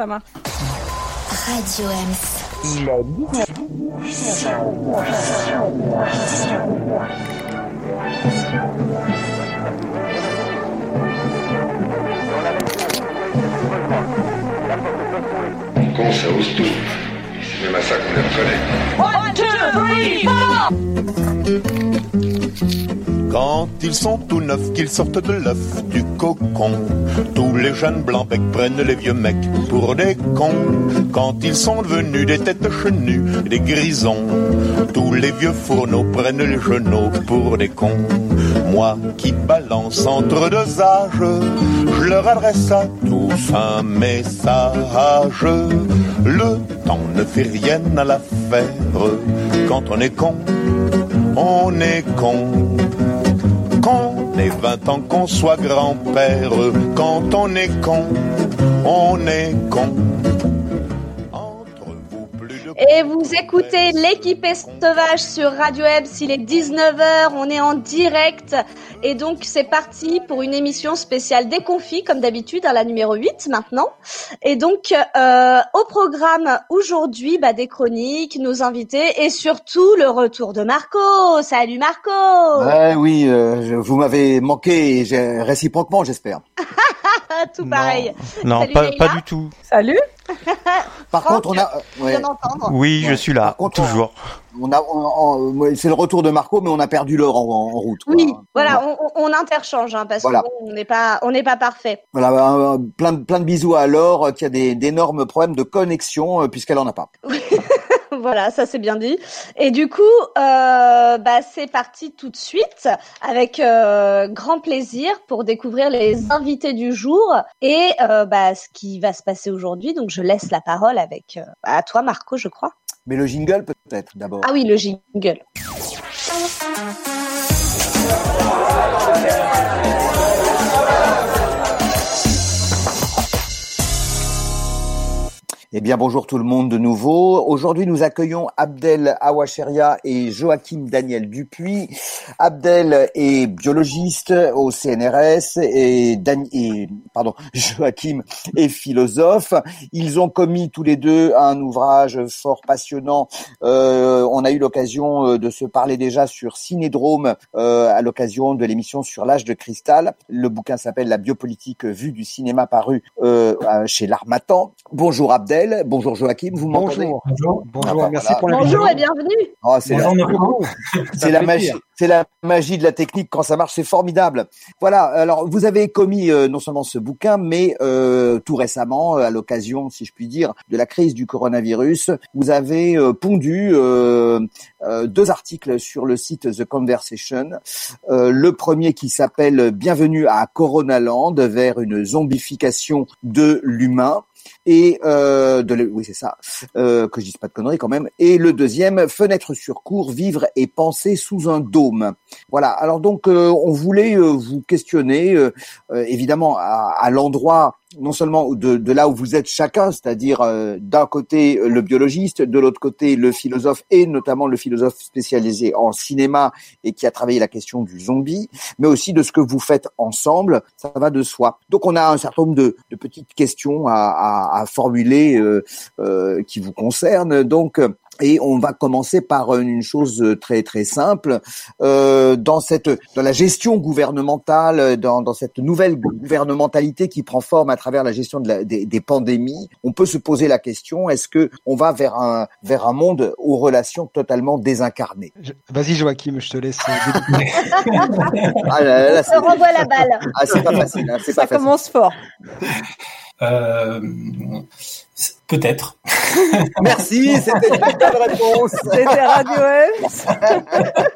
Ça marche. Radio. Con, ça ose tout? C'est même à ça qu'on les reconnaît. Quand ils sont tout neufs, qu'ils sortent de l'œuf du cocon, tous les jeunes blancs becs prennent les vieux mecs pour des cons. Quand ils sont devenus des têtes chenues, des grisons, tous les vieux fourneaux prennent les genoux pour des cons. Moi qui balance entre deux âges, je leur adresse à tous un message. Le temps ne fait rien à l'affaire. Quand on est con, on est con. Ait 20 ans, qu'on soit grand-père, quand on est con, on est con. Et vous écoutez l'équipe sauvage sur Radio Web, s'il est 19h, on est en direct. Et donc c'est parti pour une émission spéciale déconfit, comme d'habitude, à la numéro 8 maintenant. Et donc euh, au programme aujourd'hui, bah, des chroniques, nos invités et surtout le retour de Marco. Salut Marco Ouais, oui, euh, je- vous m'avez manqué et réciproquement, j'espère. Tout pareil. Non, Salut, pas, Leïla. pas du tout. Salut Par Franck, contre, on a, euh, ouais. Oui, je suis là, contre, toujours. on a, on- on- ouais, c'est le retour de Marco, mais on a perdu l'heure en, en route. quoi. Oui, voilà, on, interchange hein, parce Voilà. qu'on n'est pas, on n'est pas parfait. Voilà, euh, plein, de- plein de bisous à Laure qui a des d'énormes problèmes de connexion euh, puisqu'elle en a pas. voilà, ça c'est bien dit. Et du coup, euh, bah, c'est parti tout de suite avec euh, grand plaisir pour découvrir les invités du jour et euh, bah, ce qui va se passer aujourd'hui. Donc je laisse la parole avec à toi Marco, je crois. Mais le jingle peut-être d'abord. Ah oui, le jingle. Eh bien, bonjour tout le monde de nouveau. Aujourd'hui, nous accueillons Abdel Awacheria et Joachim Daniel Dupuis. Abdel est biologiste au CNRS et, Dan- pardon, Joachim est philosophe. Ils ont commis tous les deux un ouvrage fort passionnant. Euh, on a eu l'occasion euh, de se parler déjà sur Cinédrome euh, à l'occasion de l'émission sur l'âge de cristal. Le bouquin s'appelle La biopolitique vue du cinéma paru euh, chez l'Armatan. Bonjour Abdel, bonjour Joachim, vous m'entendez Bonjour. Bonjour. Bonjour. Ah, bah, Merci voilà. pour la Bonjour et bienvenue. Oh, c'est la, c'est la magie, c'est la magie de la technique quand ça marche, c'est formidable. Voilà. Alors, vous avez commis euh, non seulement ce bouquin, mais euh, tout récemment, euh, à l'occasion, si je puis dire, de la crise du coronavirus, vous avez euh, pondu euh, euh, deux articles sur le site The Conversation. Euh, le premier qui s'appelle Bienvenue à Coronaland vers une zombification de l'humain et euh, de oui c'est ça euh, que je dise pas de conneries quand même. Et le deuxième fenêtre sur cours vivre et penser sous un dôme. Voilà. Alors donc euh, on voulait euh, vous questionner euh, euh, évidemment à, à l'endroit non seulement de, de là où vous êtes chacun, c'est-à-dire euh, d'un côté le biologiste, de l'autre côté le philosophe et notamment le philosophe spécialisé en cinéma et qui a travaillé la question du zombie, mais aussi de ce que vous faites ensemble, ça va de soi. Donc on a un certain nombre de, de petites questions à, à formuler euh, euh, qui vous concernent. Donc et on va commencer par une chose très très simple euh, dans cette dans la gestion gouvernementale, dans, dans cette nouvelle gouvernementalité qui prend forme à travers la gestion de la, des, des pandémies. On peut se poser la question est-ce que on va vers un vers un monde aux relations totalement désincarnées? Je- Vas-y, Joachim, je te laisse. euh. Ah là renvoie la balle. ah, c'est pas facile, hein, c'est Ça pas facile. commence fort. Euh, Peut-être. Merci, c'était une bonne réponse. C'était Radio M.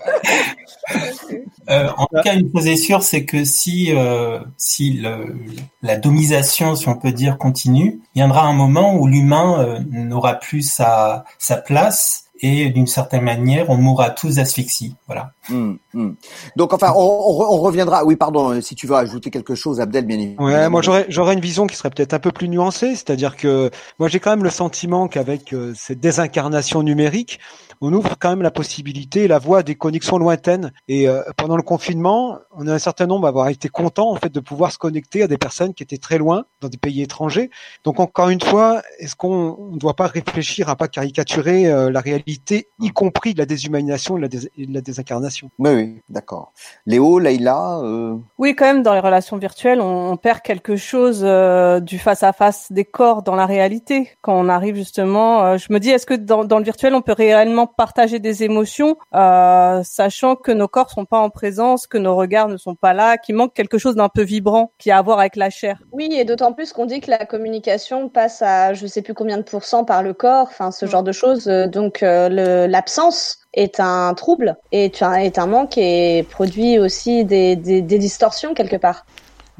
Euh, en tout cas, une chose est sûre, c'est que si euh, si le, la domisation, si on peut dire, continue, il viendra un moment où l'humain euh, n'aura plus sa sa place et d'une certaine manière, on mourra tous d'asphyxie. Voilà. Hum, hum. Donc enfin, on, on, on, reviendra. Oui, pardon. Si tu veux ajouter quelque chose, Abdel, bien évidemment. Ouais, moi j'aurais j'aurais une vision qui serait peut-être un peu plus nuancée, c'est-à-dire que moi j'ai quand même le sentiment qu'avec euh, cette désincarnation numérique, on ouvre quand même la possibilité, la voie des connexions lointaines. Et euh, pendant le confinement, on a un certain nombre à avoir été content en fait de pouvoir se connecter à des personnes qui étaient très loin, dans des pays étrangers. Donc encore une fois, est-ce qu'on ne doit pas réfléchir à pas caricaturer euh, la réalité, y compris de la déshumanisation et de la, dés de la désincarnation? Oui, oui, d'accord. Léo, Leïla euh... Oui, quand même, dans les relations virtuelles, on, on perd quelque chose euh, du face-à-face -face des corps dans la réalité. Quand on arrive justement, je me dis, est-ce que dans, dans le virtuel, on peut réellement partager des émotions, euh, sachant que nos corps sont pas en présence, que nos regards ne sont pas là, qu'il manque quelque chose d'un peu vibrant qui a à voir avec la chair. Oui, et d'autant plus qu'on dit que la communication passe à je sais plus combien de pourcents par le corps, enfin ce mmh. genre de choses. Donc euh, l'absence est un trouble, est un, est un manque et produit aussi des, des, des distorsions quelque part.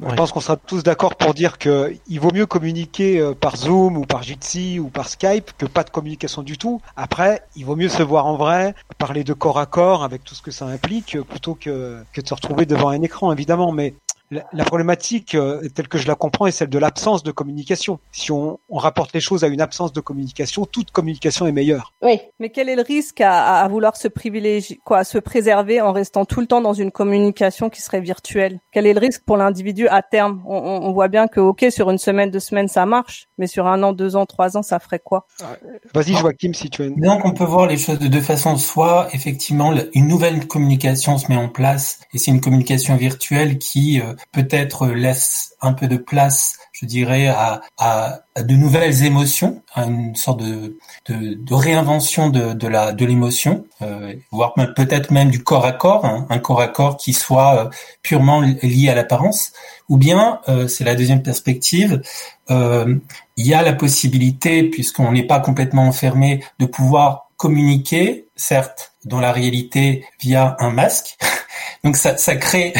Je pense qu'on sera tous d'accord pour dire que il vaut mieux communiquer euh, par Zoom ou par Jitsi ou par Skype que pas de communication du tout. Après, il vaut mieux se voir en vrai, parler de corps à corps avec tout ce que ça implique, plutôt que, que de se retrouver devant un écran, évidemment. Mais la, problématique euh, telle que je la comprends est celle de l'absence de communication. Si on, on, rapporte les choses à une absence de communication, toute communication est meilleure. Oui. Mais quel est le risque à, à vouloir se privilégier, quoi, à se préserver en restant tout le temps dans une communication qui serait virtuelle? Quel est le risque pour l'individu à terme? On, on, voit bien que ok sur une semaine, deux semaines ça marche, mais sur un an, deux ans, trois ans ça ferait quoi? Vas-y Joachim si tu veux. Donc on peut voir les choses de deux façons. Soit effectivement une nouvelle communication se met en place et c'est une communication virtuelle qui euh, peut-être laisse un peu de place, je dirais, à, à, à de nouvelles émotions, à une sorte de, de, de réinvention de, de la de l'émotion, euh, voire peut-être même du corps à corps, hein, un corps à corps qui soit euh, purement lié à l'apparence, ou bien, euh, c'est la deuxième perspective, euh, il y a la possibilité, puisqu'on n'est pas complètement enfermé, de pouvoir communiquer, certes, dans la réalité via un masque. Donc ça, ça crée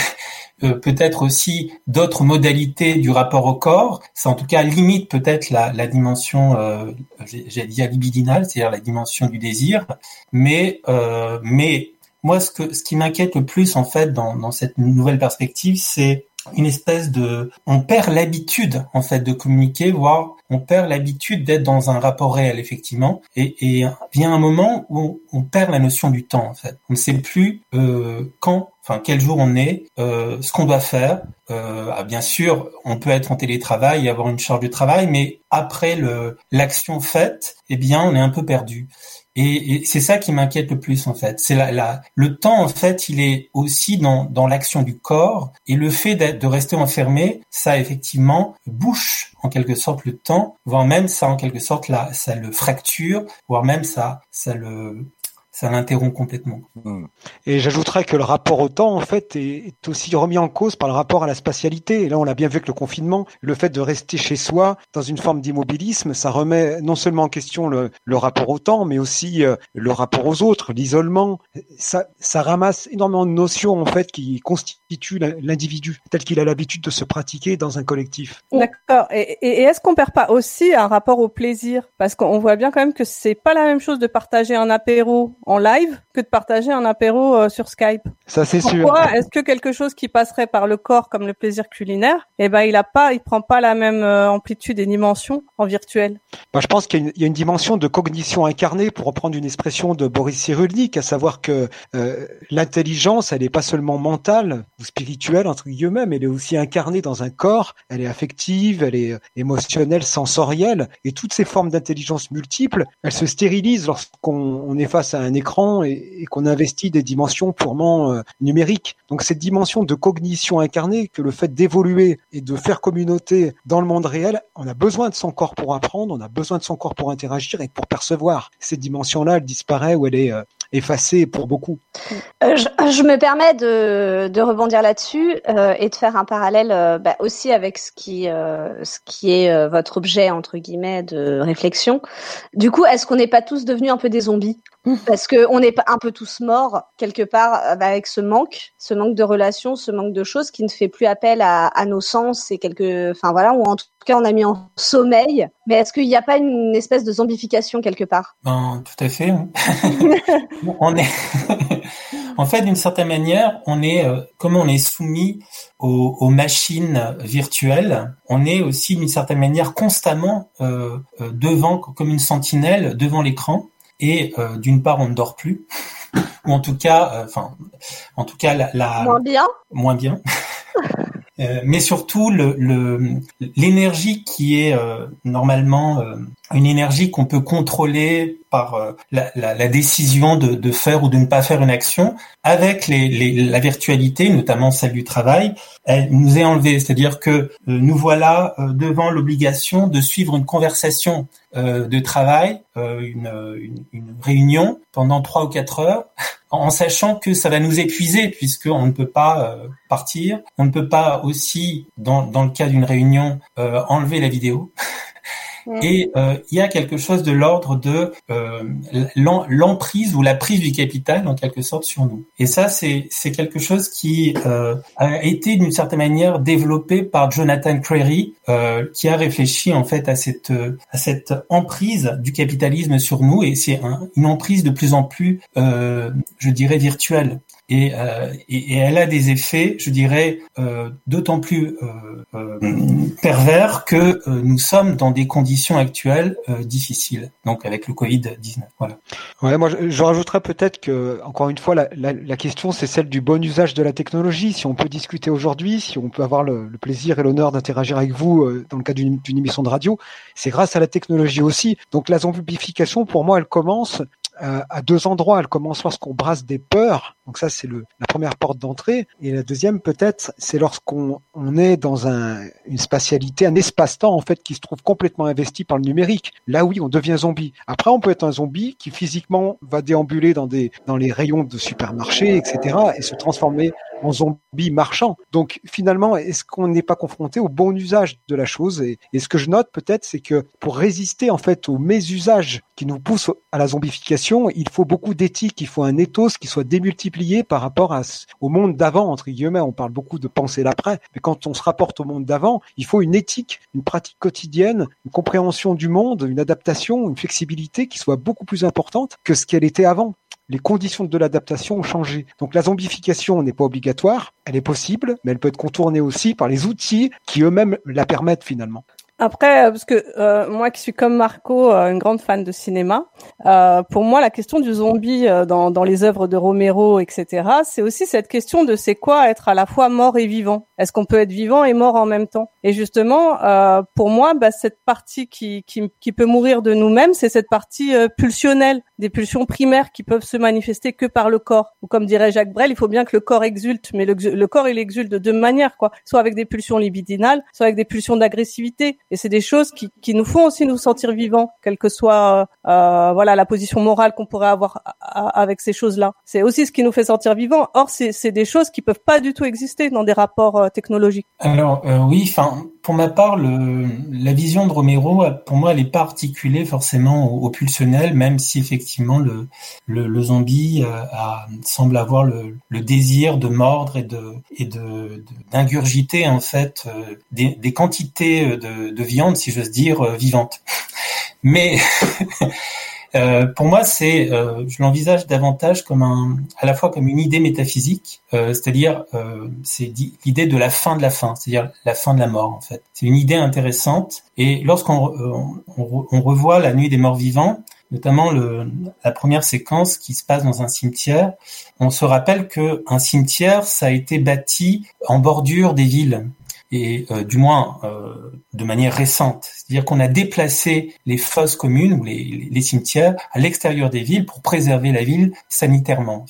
peut-être aussi d'autres modalités du rapport au corps. Ça en tout cas limite peut-être la, la dimension, euh, j'ai dit libidinale, c'est-à-dire la dimension du désir. Mais euh, mais moi, ce que ce qui m'inquiète le plus en fait dans, dans cette nouvelle perspective, c'est une espèce de, on perd l'habitude en fait de communiquer, voire on perd l'habitude d'être dans un rapport réel effectivement, et, et vient un moment où on perd la notion du temps en fait. On ne sait plus euh, quand, enfin quel jour on est, euh, ce qu'on doit faire. Euh, ah, bien sûr, on peut être en télétravail et avoir une charge de travail, mais après le l'action faite, eh bien on est un peu perdu. Et, et c'est ça qui m'inquiète le plus en fait. C'est la, la, le temps en fait, il est aussi dans, dans l'action du corps et le fait de rester enfermé, ça effectivement bouche en quelque sorte le temps, voire même ça en quelque sorte là, ça le fracture, voire même ça, ça le ça l'interrompt complètement. Hmm. Et j'ajouterais que le rapport au temps, en fait, est, aussi remis en cause par le rapport à la spatialité. Et là, on l'a bien vu avec le confinement, le fait de rester chez soi dans une forme d'immobilisme, ça remet non seulement en question le, le rapport au temps, mais aussi euh, le rapport aux autres, l'isolement. Ça, ça ramasse énormément de notions, en fait, qui constituent l'individu tel qu'il a l'habitude de se pratiquer dans un collectif. D'accord. Et, et, et est-ce qu'on perd pas aussi un rapport au plaisir? Parce qu'on voit bien quand même que c'est pas la même chose de partager un apéro en live que de partager un apéro euh, sur Skype. Ça c'est sûr. Pourquoi est-ce que quelque chose qui passerait par le corps comme le plaisir culinaire, eh ben il a pas, il prend pas la même euh, amplitude et dimension en virtuel? Bah, je pense qu'il y, y, a une dimension de cognition incarnée, pour reprendre une expression de Boris Cyrulnik, à savoir que euh, l'intelligence, elle n'est pas seulement mentale ou spirituelle entre guillemets, mais elle est aussi incarnée dans un corps. Elle est affective, elle est émotionnelle, sensorielle, et toutes ces formes d'intelligence multiples, elles se stérilisent lorsqu'on est face à un écran et, et qu'on investit des dimensions purement euh, numériques. Donc cette dimension de cognition incarnée, que le fait d'évoluer et de faire communauté dans le monde réel, on a besoin de son corps pour apprendre, on a besoin de son corps pour interagir et pour percevoir. Cette dimension-là, elle disparaît ou elle est, euh, effacé pour beaucoup. Euh, je, me permets de, de rebondir là-dessus euh, et de faire un parallèle euh, bah, aussi avec ce qui, ce qui est votre objet entre guillemets de réflexion. Du coup, est-ce qu'on n'est pas tous devenus un peu des zombies? Parce que on est un peu tous morts quelque part bah, avec ce manque, ce manque de relations, ce manque de choses qui ne fait plus appel à, à nos sens et quelque, enfin voilà, ou en tout cas on a mis en sommeil. Mais est-ce qu'il n'y a pas une espèce de zombification quelque part? Ben, Tout à fait. on est, en fait, d'une certaine manière, on est, euh, comme on est soumis aux, aux, machines virtuelles, on est aussi d'une certaine manière constamment euh, euh devant, comme une sentinelle devant l'écran. Et euh, d'une part on ne dort plus. Ou en tout cas enfin en tout cas la, la, moins bien. Moins bien euh, mais surtout l'énergie qui est normalement une énergie qu'on peut contrôler par euh, la, la, la, décision de, de, faire ou de ne pas faire une action, avec les, les, la virtualité, notamment celle du travail, elle nous est enlevée. C'est-à-dire que euh, nous voilà euh, devant l'obligation de suivre une conversation de travail, une, une, une, réunion pendant trois ou quatre heures, en sachant que ça va nous épuiser puisqu'on ne peut pas partir, on ne peut pas aussi, dans, dans le cas d'une réunion, enlever la vidéo. Et euh, il y a quelque chose de l'ordre de euh, l'emprise ou la prise du capital en quelque sorte sur nous. Et ça, c'est quelque chose qui euh, a été d'une certaine manière développé par Jonathan Crary, euh, qui a réfléchi en fait à cette à cette emprise du capitalisme sur nous. Et c'est une emprise de plus en plus, euh, je dirais, virtuelle. Et, euh, et, et, elle a des effets, je dirais, euh, d'autant plus euh, euh pervers que euh, nous sommes dans des conditions actuelles euh, difficiles, donc avec le Covid-19. Voilà. Ouais, moi je, je rajouterais peut-être que, encore une fois, la, la, la question c'est celle du bon usage de la technologie. Si on peut discuter aujourd'hui, si on peut avoir le, le plaisir et l'honneur d'interagir avec vous dans le cadre d'une émission de radio, c'est grâce à la technologie aussi. Donc la zombification, pour moi, elle commence à deux endroits. Elle commence lorsqu'on brasse des peurs. Donc ça, c'est la première porte d'entrée. Et la deuxième, peut-être, c'est lorsqu'on on est dans un, une spatialité, un espace-temps, en fait, qui se trouve complètement investi par le numérique. Là, oui, on devient zombie. Après, on peut être un zombie qui, physiquement, va déambuler dans des, dans les rayons de supermarchés, etc., et se transformer en zombie marchand. Donc, finalement, est-ce qu'on n'est pas confronté au bon usage de la chose? Et, ce que je note, peut-être, c'est que pour résister, en fait, au mésusage qui nous pousse à la zombification, il faut beaucoup d'éthique, il faut un ethos qui soit démultiplié par rapport au monde d'avant, entre guillemets. On parle beaucoup de penser l'après, mais quand on se rapporte au monde d'avant, il faut une éthique, une pratique quotidienne, une compréhension du monde, une adaptation, une flexibilité qui soit beaucoup plus importante que ce qu'elle était avant les conditions de l'adaptation ont changé. Donc la zombification n'est pas obligatoire, elle est possible, mais elle peut être contournée aussi par les outils qui eux-mêmes la permettent finalement. Après, euh, parce que euh, moi qui suis comme Marco, euh, une grande fan de cinéma, euh, pour moi la question du zombie euh, dans, dans les œuvres de Romero, etc., c'est aussi cette question de c'est quoi être à la fois mort et vivant? Est-ce qu'on peut être vivant et mort en même temps? Et justement, pour moi, bah, cette partie qui, qui, qui, peut mourir de nous-mêmes, c'est cette partie pulsionnelle, des pulsions primaires qui peuvent se manifester que par le corps. Ou comme dirait Jacques Brel, il faut bien que le corps exulte, mais le, le corps il exulte de deux manières, quoi. Soit avec des pulsions libidinales, soit avec des pulsions d'agressivité. Et c'est des choses qui, nous font aussi nous sentir vivants, quelle que soit euh, voilà la position morale qu'on pourrait avoir avec ces choses-là. C'est aussi ce qui nous fait sentir vivants. Or, c'est des choses qui peuvent pas du tout exister dans des rapports euh, technologiques. Alors euh, oui, enfin pour ma part, la vision de Romero, pour moi, elle est pas articulée forcément au, pulsionnel, même si effectivement le, le, zombie semble avoir le, désir de mordre et de et de d'ingurgiter en fait des, quantités de viande, si j'ose dire, euh, vivante. Mais euh, pour moi, c'est, euh, je l'envisage davantage comme un, à la fois comme une idée métaphysique, c'est-à-dire c'est l'idée de la fin de la fin, c'est-à-dire la fin de la mort en fait. C'est une idée intéressante. Et lorsqu'on on, revoit la nuit des morts vivants, notamment la première séquence qui se passe dans un cimetière, on se rappelle que un cimetière, ça a été bâti en bordure des villes et euh, du moins euh, de manière récente. C'est-à-dire qu'on a déplacé les fosses communes ou les, cimetières à l'extérieur des villes pour préserver la ville sanitairement.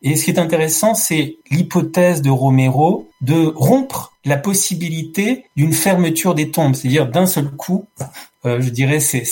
Et ce qui est intéressant, c'est l'hypothèse de Romero de rompre la possibilité d'une fermeture des tombes, c'est-à-dire d'un seul coup, euh, je dirais, c'est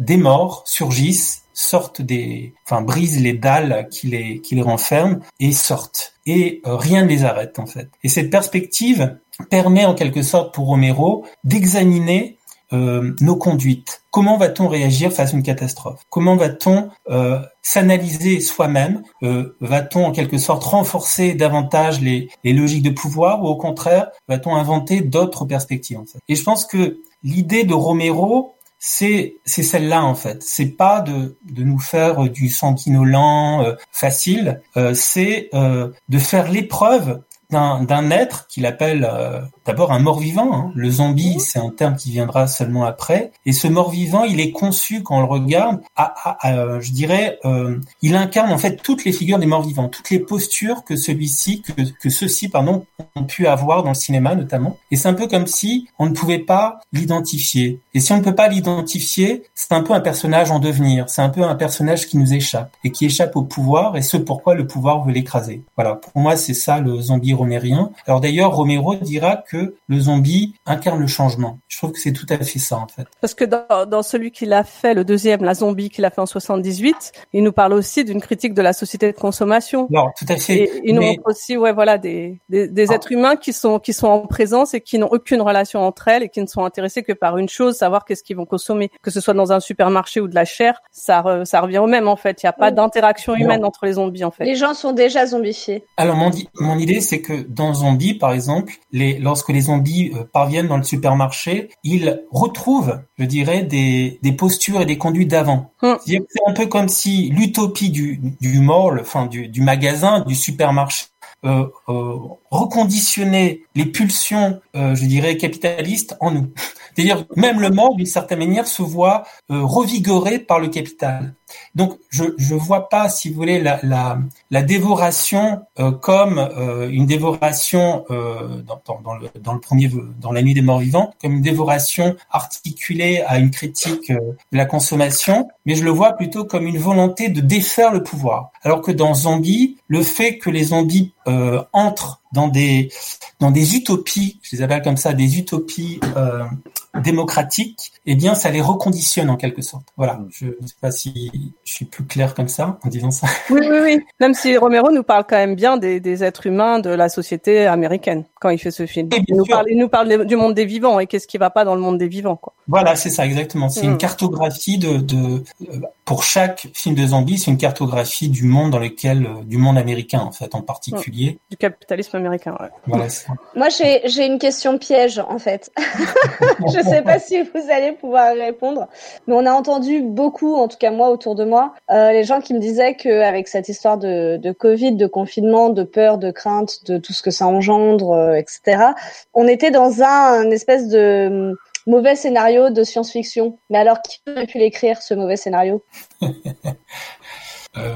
des morts surgissent sortent des, enfin brisent les dalles qui les qui les renferment et sortent. Et rien ne les arrête en fait. Et cette perspective permet en quelque sorte pour Romero d'examiner euh, nos conduites. Comment va-t-on réagir face à une catastrophe? Comment va-t-on euh, s'analyser soi-même? Euh, Va-t-on en quelque sorte renforcer davantage les, les, logiques de pouvoir ou au contraire va-t-on inventer d'autres perspectives Et je pense que l'idée de Romero, c'est c'est celle-là en fait. C'est pas de de nous faire du sanguinolent euh, facile. Euh, c'est euh, de faire l'épreuve d'un être qu'il appelle d'abord un mort-vivant. Hein. Le zombie, c'est un terme qui viendra seulement après. Et ce mort-vivant, il est conçu quand on le regarde, à, à, je dirais, euh, il incarne en fait toutes les figures des morts-vivants, toutes les postures que celui-ci, que, que ceux-ci, pardon, ont pu avoir dans le cinéma notamment. Et c'est un peu comme si on ne pouvait pas l'identifier. Et si on ne peut pas l'identifier, c'est un peu un personnage en devenir. C'est un peu un personnage qui nous échappe et qui échappe au pouvoir et ce pourquoi le pouvoir veut l'écraser. Voilà. Pour moi, c'est ça le zombie romérien. Alors d'ailleurs, Romero dira que le zombie incarne le changement. Je trouve que c'est tout à fait ça en fait. Parce que dans, dans celui qu'il a fait, le deuxième, la zombie qu'il a fait en 78, il nous parle aussi d'une critique de la société de consommation. Non, tout à fait. Et il nous montre aussi, ouais, voilà, des, des, des ah. êtres humains qui sont qui sont en présence et qui n'ont aucune relation entre elles et qui ne sont intéressés que par une chose, savoir qu'est-ce qu'ils vont consommer, que ce soit dans un supermarché ou de la chair, ça ça revient au même en fait. Il n'y a pas d'interaction humaine entre les zombies en fait. Les gens sont déjà zombifiés. Alors mon, mon idée c'est que dans Zombie par exemple, les lorsque les zombies euh, parviennent dans le supermarché, ils retrouvent, je dirais, des, des postures et des conduites d'avant. Hum. C'est un peu comme si l'utopie du, du mall, enfin du, du magasin, du supermarché, euh, euh, reconditionner les pulsions, euh, je dirais, capitalistes en nous. C'est-à-dire même le mort, d'une certaine manière, se voit revigoré par le capital. Donc je je vois pas, si vous voulez, la dévoration euh, comme euh, une dévoration dans, dans, le premier dans la nuit des morts vivants, comme une dévoration articulée à une critique de la consommation, mais je le vois plutôt comme une volonté de défaire le pouvoir. Alors que dans Zombie, le fait que les zombies entrent dans des utopies, je les appelle comme ça, des utopies euh, démocratiques, eh bien, ça les reconditionne en quelque sorte. Voilà. Mm. Je ne sais pas si je suis plus clair comme ça en disant ça. Oui, oui, oui. Même si Romero nous parle quand même bien des, des êtres humains de la société américaine quand il fait ce film. Il nous, parle, il nous parle du monde des vivants et qu'est-ce qui va pas dans le monde des vivants, quoi. Voilà, c'est ça exactement. C'est une mm. cartographie de, de euh, pour chaque film de zombies, c'est une cartographie du monde dans lequel, euh, du monde américain en fait, en particulier. Du capitalisme américain. Ouais. Voilà. Moi, j'ai j'ai une question piège en fait. je sais pas si vous allez pouvoir répondre, mais on a entendu beaucoup, en tout cas moi autour de moi, euh, les gens qui me disaient qu'avec cette histoire de, de Covid, de confinement, de peur, de crainte, de tout ce que ça engendre, euh, etc. On était dans un, un espèce de mauvais scénario de science-fiction. Mais alors, qui aurait pu l'écrire, ce mauvais scénario? Euh,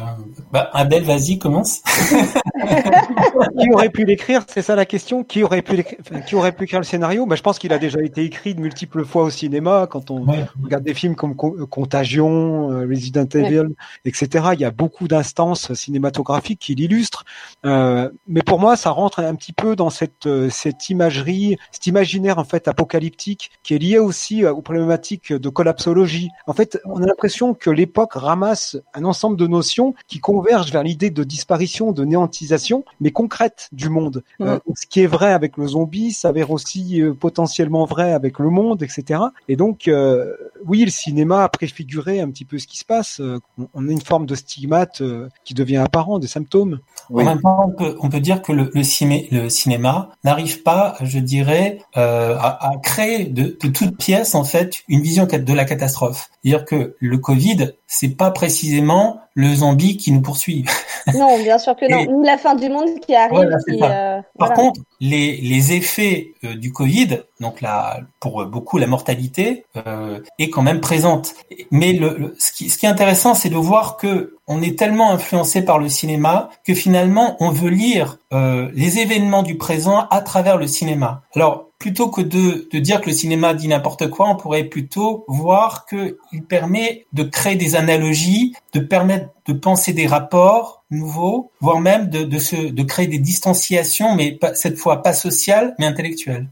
bah, Adèle, vas-y, commence. qui aurait pu l'écrire C'est ça la question? Qui aurait pu qui aurait pu écrire le scénario? Bah, je pense qu'il a déjà été écrit de multiples fois au cinéma. Quand on ouais. regarde des films comme Contagion, euh, Resident Evil, ouais. etc. Il y a beaucoup d'instances cinématographiques qui l'illustrent. Euh, mais pour moi, ça rentre un petit peu dans cette euh, cette imagerie, cet imaginaire en fait apocalyptique qui est lié aussi aux problématiques de collapsologie. En fait, on a l'impression que l'époque ramasse un ensemble de nos qui convergent vers l'idée de disparition, de néantisation, mais concrète du monde. Mmh. Euh, ce qui est vrai avec le zombie s'avère aussi euh, potentiellement vrai avec le monde, etc. Et donc, euh, oui, le cinéma a préfiguré un petit peu ce qui se passe. Euh, on a une forme de stigmate euh, qui devient apparent, des symptômes. Oui. En même temps, on peut, on peut dire que le, le, ciné, le cinéma n'arrive pas, je dirais, euh, à, à, créer de, de toute pièce en fait une vision de la catastrophe. C'est-à-dire que le Covid, c'est pas précisément le zombie qui nous poursuit. Non, bien sûr que non. La fin du monde qui arrive. Voilà, qui, euh, Par voilà. contre, les, les effets euh, du Covid, donc la, pour beaucoup la mortalité, euh, est quand même présente. Mais le, le, ce, qui, ce qui est intéressant, c'est de voir que on est tellement influencé par le cinéma que finalement on veut lire euh, les événements du présent à travers le cinéma. Alors plutôt que de, de dire que le cinéma dit n'importe quoi, on pourrait plutôt voir qu'il permet de créer des analogies, de permettre de penser des rapports nouveaux, voire même de, de, se, de créer des distanciations, mais pas, cette fois pas sociales, mais intellectuelles.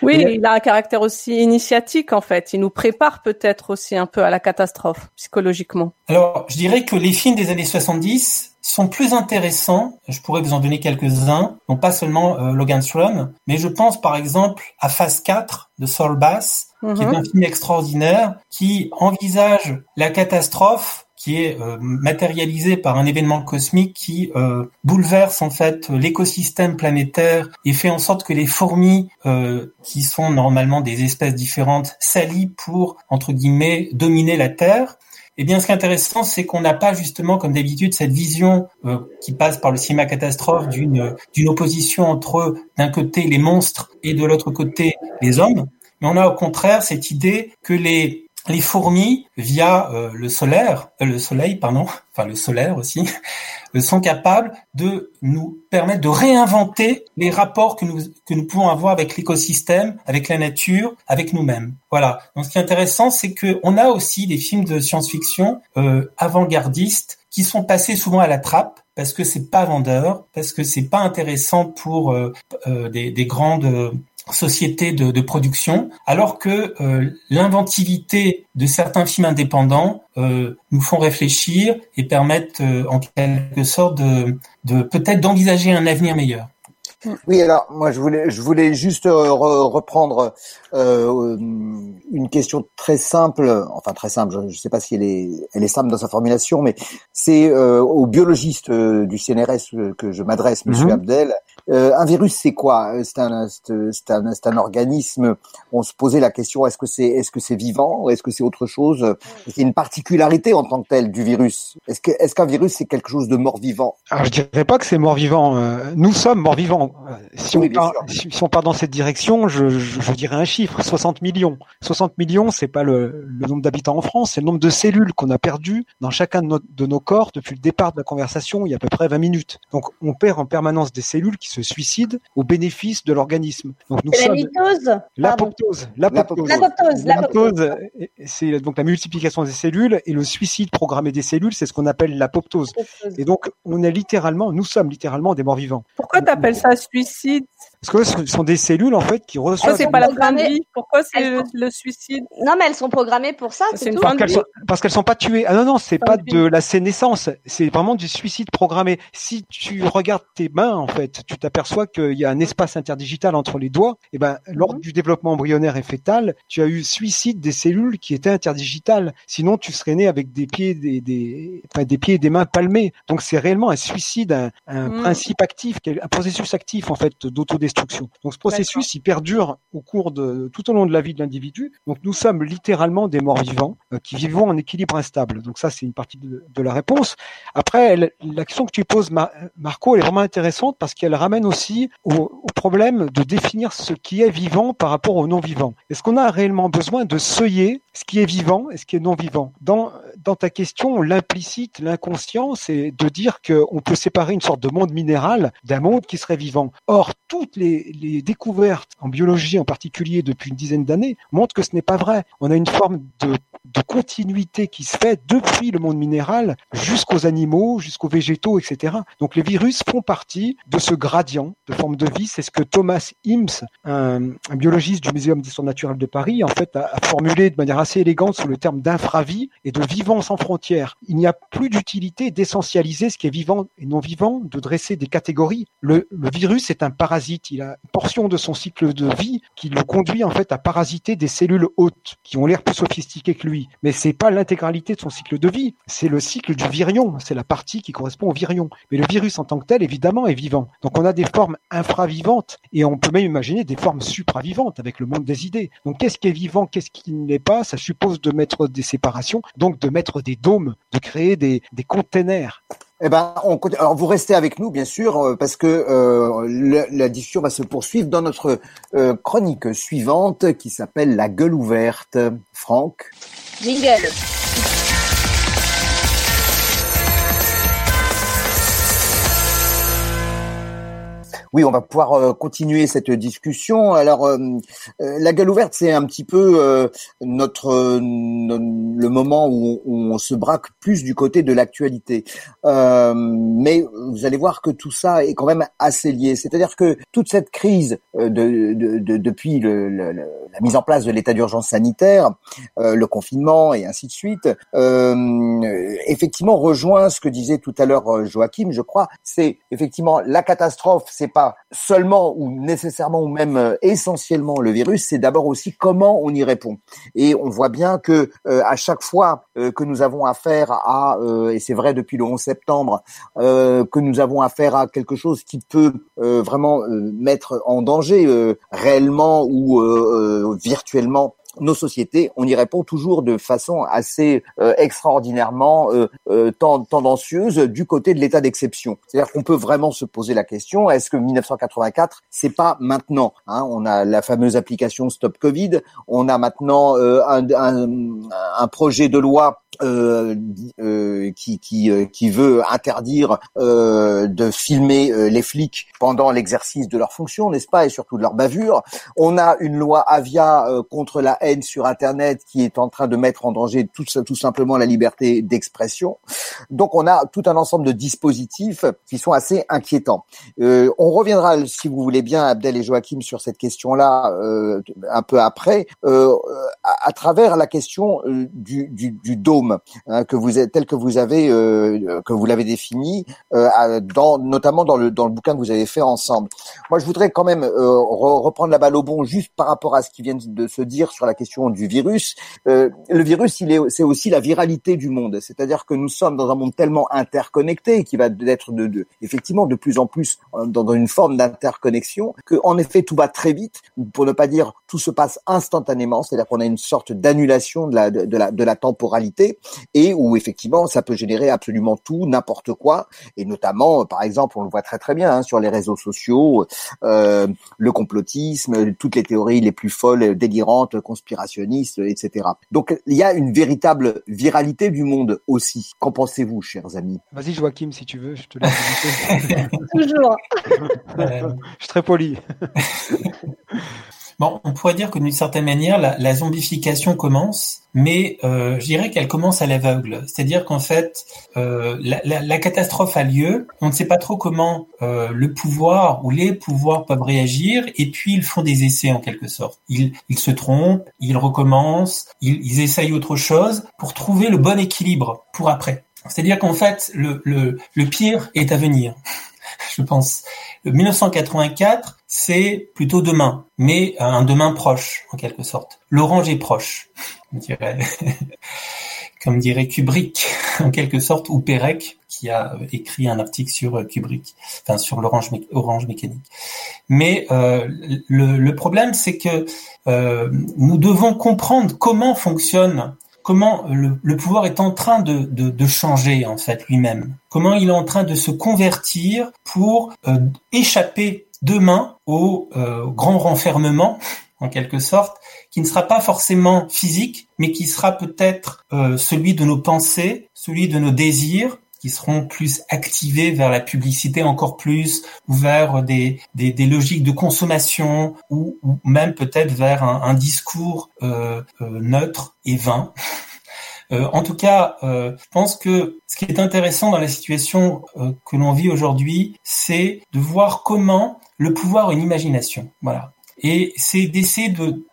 Oui, il a un caractère aussi initiatique en fait. Il nous prépare peut-être aussi un peu à la catastrophe psychologiquement. Alors, je dirais que les films des années 70 sont plus intéressants. Je pourrais vous en donner quelques-uns, non pas seulement euh, Logan's Run, mais je pense par exemple à Phase 4 de Saul Bass, qui est Mhm. un film extraordinaire qui envisage la catastrophe qui est euh, matérialisée par un événement cosmique qui euh, bouleverse en fait l'écosystème planétaire et fait en sorte que les fourmis, euh, qui sont normalement des espèces différentes, s'allient pour entre guillemets dominer la Terre. Eh bien, ce qui est intéressant, c'est qu'on n'a pas justement, comme d'habitude, cette vision euh, qui passe par le cinéma catastrophe d'une d'une opposition entre d'un côté les monstres et de l'autre côté les hommes, mais on a au contraire cette idée que les les fourmis, via euh, le solaire, euh, le soleil, pardon, enfin le solaire aussi, sont capables de nous permettre de réinventer les rapports que nous que nous pouvons avoir avec l'écosystème, avec la nature, avec nous-mêmes. Voilà. Donc, ce qui est intéressant, c'est que on a aussi des films de science-fiction euh, avant-gardistes qui sont passés souvent à la trappe parce que c'est pas vendeur, parce que c'est pas intéressant pour euh, euh, des, des grandes sociétés de, de production, alors que euh, l'inventivité de certains films indépendants euh, nous font réfléchir et permettent euh, en quelque sorte de, de peut-être d'envisager un avenir meilleur. Oui, alors moi je voulais je voulais juste euh, re- reprendre euh, une question très simple, enfin très simple. Je ne sais pas si elle est elle est simple dans sa formulation, mais c'est euh, au biologiste euh, du CNRS euh, que je m'adresse, Monsieur Mhm. Abdel. Euh, un virus, c'est quoi? Euh, C'est un un organisme. On se posait la question est-ce que c'est est-ce que c'est vivant? Est-ce que c'est autre chose? C'est une particularité en tant que telle du virus. Est-ce que est-ce qu'un virus c'est quelque chose de mort vivant? Alors je dirais pas que c'est mort-vivant. euh, Nous sommes mort-vivants. Si, Oui, si, si on part dans cette direction, je, je, je dirais un chiffre 60 millions. 60 millions, c'est pas le, le nombre d'habitants en France, c'est le nombre de cellules qu'on a perdues dans chacun de nos, de nos corps depuis le départ de la conversation, il y a à peu près 20 minutes. Donc on perd en permanence des cellules qui se suicident au bénéfice de l'organisme. Donc nous sommes l'apoptose. L'apoptose. C'est donc la multiplication des cellules et le suicide programmé des cellules, c'est ce qu'on appelle l'apoptose. Et donc, on est littéralement, nous sommes littéralement des morts vivants. Pourquoi t'appelles ça suicide? Parce que ce sont des cellules, en fait, qui Pourquoi reçoivent... c'est pas la fin de programmées- vie Pourquoi c'est le, sont- le suicide Non, mais elles sont programmées pour ça, C'est tout. fin Parce qu'elles sont, parce qu'elles sont pas tuées. Ah non, non, c'est pas de la sénescence. C'est vraiment du suicide programmé. Si tu regardes tes mains, en fait, tu t'aperçois qu'il y a un espace interdigital entre les doigts. Et ben, lors Mhm. du développement embryonnaire et fœtal, tu as eu suicide des cellules qui étaient interdigitales. Sinon, tu serais né avec des pieds, des, des, enfin, des pieds et des mains palmés. Donc, c'est réellement un suicide, un, un Mhm. principe actif, un processus actif, en fait, d'autodestruction. Donc, ce processus, il perdure au cours de, tout au long de la vie de l'individu. Donc, nous sommes littéralement des morts vivants euh, qui vivons en équilibre instable. Donc, ça, c'est une partie de, de la réponse. Après, elle- la question que tu poses, Ma- Marco, elle est vraiment intéressante parce qu'elle ramène aussi au, au problème de définir ce qui est vivant par rapport au non vivant. Est-ce qu'on a réellement besoin de seuiller ce qui est vivant et ce qui est non vivant Dans, dans ta question, l'implicite, l'inconscient, c'est de dire qu'on peut séparer une sorte de monde minéral d'un monde qui serait vivant. Or, toutes les, les découvertes en biologie en particulier depuis une dizaine d'années montrent que ce n'est pas vrai. On a une forme de continuité qui se fait depuis le monde minéral jusqu'aux animaux, jusqu'aux végétaux, etc. Donc les virus font partie de ce gradient de forme de vie. C'est ce que Thomas Ims, un, biologiste du Muséum d'histoire naturelle de Paris, en fait, a, formulé de manière assez élégante sous le terme d'infravie et de vivant sans frontières. Il n'y a plus d'utilité d'essentialiser ce qui est vivant et non vivant, de dresser des catégories. Le virus est un parasite. Il a une portion de son cycle de vie qui le conduit en fait à parasiter des cellules hôtes qui ont l'air plus sophistiquées que lui. Mais c'est pas l'intégralité de son cycle de vie. C'est le cycle du virion. C'est la partie qui correspond au virion. Mais le virus en tant que tel, évidemment, est vivant. Donc on a des formes infravivantes et on peut même imaginer des formes supravivantes avec le monde des idées. Donc qu'est-ce qui est vivant, qu'est-ce qui ne l'est pas? Ça suppose de mettre des séparations, donc de mettre des dômes, de créer des, des containers. Eh ben, on. Alors, vous restez avec nous, bien sûr, euh, parce que euh, la, la discussion va se poursuivre dans notre euh, chronique suivante qui s'appelle La gueule ouverte. Franck? Jingle. Oui, on va pouvoir euh, continuer cette discussion. Alors, euh, euh, la gueule ouverte, c'est un petit peu notre le moment où on, se braque plus du côté de l'actualité. mais vous allez voir que tout ça est quand même assez lié. C'est-à-dire que toute cette crise de, depuis le, la mise en place de l'état d'urgence sanitaire, le confinement et ainsi de suite, effectivement rejoint ce que disait tout à l'heure Joachim. Je crois, c'est effectivement la catastrophe. C'est pas seulement ou nécessairement ou même euh, essentiellement le virus, c'est d'abord aussi comment on y répond. Et on voit bien que euh, à chaque fois euh, que nous avons affaire à, et c'est vrai depuis le 11 septembre, que nous avons affaire à quelque chose qui peut vraiment mettre en danger réellement ou virtuellement nos sociétés, on y répond toujours de façon assez euh, extraordinairement euh, euh, tendancieuse du côté de l'état d'exception. C'est-à-dire qu'on peut vraiment se poser la question est-ce que 1984 c'est pas maintenant hein? On a la fameuse application Stop Covid, on a maintenant un, un, un, projet de loi euh, euh, qui, qui, euh, qui veut interdire de filmer les flics pendant l'exercice de leurs fonctions, n'est-ce pas, et surtout de leur bavure. On a une loi Avia contre la haine sur Internet qui est en train de mettre en danger tout, tout simplement la liberté d'expression. Donc on a tout un ensemble de dispositifs qui sont assez inquiétants. on reviendra, si vous voulez bien, Abdel et Joachim, sur cette question-là un peu après, à, à, travers la question du, du, du dôme Hein, que vous tel que vous avez euh, que vous l'avez défini, euh, dans, notamment dans le dans le bouquin que vous avez fait ensemble. Moi, je voudrais quand même euh, reprendre la balle au bon juste par rapport à ce qui vient de se dire sur la question du virus. le virus, il est c'est aussi la viralité du monde, c'est-à-dire que nous sommes dans un monde tellement interconnecté qui va être de, de, effectivement de plus en plus dans, dans une forme d'interconnexion que en effet tout va très vite, pour ne pas dire tout se passe instantanément, c'est-à-dire qu'on a une sorte d'annulation de la de la de la temporalité et où effectivement ça peut générer absolument tout, n'importe quoi, et notamment, par exemple, on le voit très très bien hein, sur les réseaux sociaux, euh, le complotisme, toutes les théories les plus folles, délirantes, conspirationnistes, etc. Donc il y a une véritable viralité du monde aussi. Qu'en pensez-vous, chers amis? Vas-y, Joachim, si tu veux, je te laisse. Toujours. je suis très poli. Bon, on pourrait dire que d'une certaine manière, la, zombification commence, mais euh, je dirais qu'elle commence à l'aveugle. C'est-à-dire qu'en fait, euh, la, catastrophe a lieu, on ne sait pas trop comment euh, le pouvoir ou les pouvoirs peuvent réagir, et puis ils font des essais en quelque sorte. Ils, se trompent, ils recommencent, ils, ils essayent autre chose pour trouver le bon équilibre pour après. C'est-à-dire qu'en fait, le, le, le pire est à venir, je pense. 1984, c'est plutôt demain, mais un demain proche, en quelque sorte. L'orange est proche, comme dirait Kubrick, en quelque sorte, ou Perec, qui a écrit un article sur Kubrick, enfin sur l'orange orange mécanique. Mais euh, le, problème, c'est que euh, nous devons comprendre comment fonctionne comment le, pouvoir est en train de, changer en fait lui-même, comment il est en train de se convertir pour euh, échapper demain au euh, grand renfermement en quelque sorte, qui ne sera pas forcément physique, mais qui sera peut-être euh, celui de nos pensées, celui de nos désirs, qui seront plus activés vers la publicité encore plus, ou vers des, des, des logiques de consommation, ou, ou même peut-être vers un, un discours euh, euh, neutre et vain. Euh, en tout cas, euh, je pense que ce qui est intéressant dans la situation euh, que l'on vit aujourd'hui, c'est de voir comment le pouvoir a une imagination. Voilà. Et c'est d'essayer de,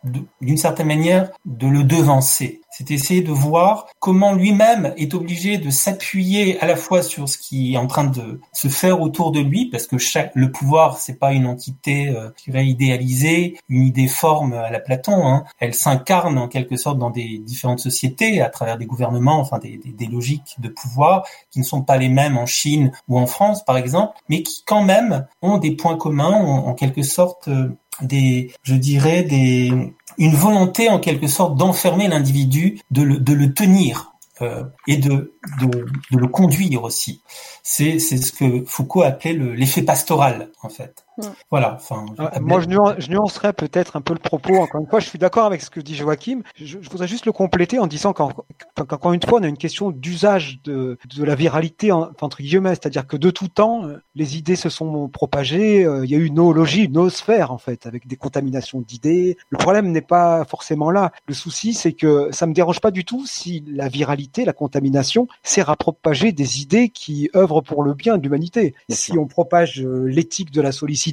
d'une certaine manière, de le devancer c'est essayer de voir comment lui-même est obligé de s'appuyer à la fois sur ce qui est en train de se faire autour de lui, parce que chaque, le pouvoir, c'est pas une entité euh, idéalisée, une idée forme à la Platon. Hein. Elle s'incarne en quelque sorte dans des différentes sociétés, à travers des gouvernements, enfin des, des, logiques de pouvoir qui ne sont pas les mêmes en Chine ou en France, par exemple, mais qui quand même ont des points communs, en, en quelque sorte euh, des, je dirais, des, une volonté en quelque sorte d'enfermer l'individu, de le, de le tenir euh, et de, de, de, le conduire aussi. C'est ce que Foucault appelait l'effet pastoral en fait. Voilà. Enfin, ah, moi, je, nuancerais peut-être un peu le propos. Encore une fois, je suis d'accord avec ce que dit Joachim. Je, voudrais juste le compléter en disant qu'encore une fois, on a une question d'usage de, de la viralité entre guillemets, c'est-à-dire que de tout temps, les idées se sont propagées. Euh, il y a eu une noologie, une noosphère en fait, avec des contaminations d'idées. Le problème n'est pas forcément là. Le souci, c'est que ça me dérange pas du tout si la viralité, la contamination, sert à propager des idées qui œuvrent pour le bien de l'humanité. Si on propage euh, l'éthique de la sollicitude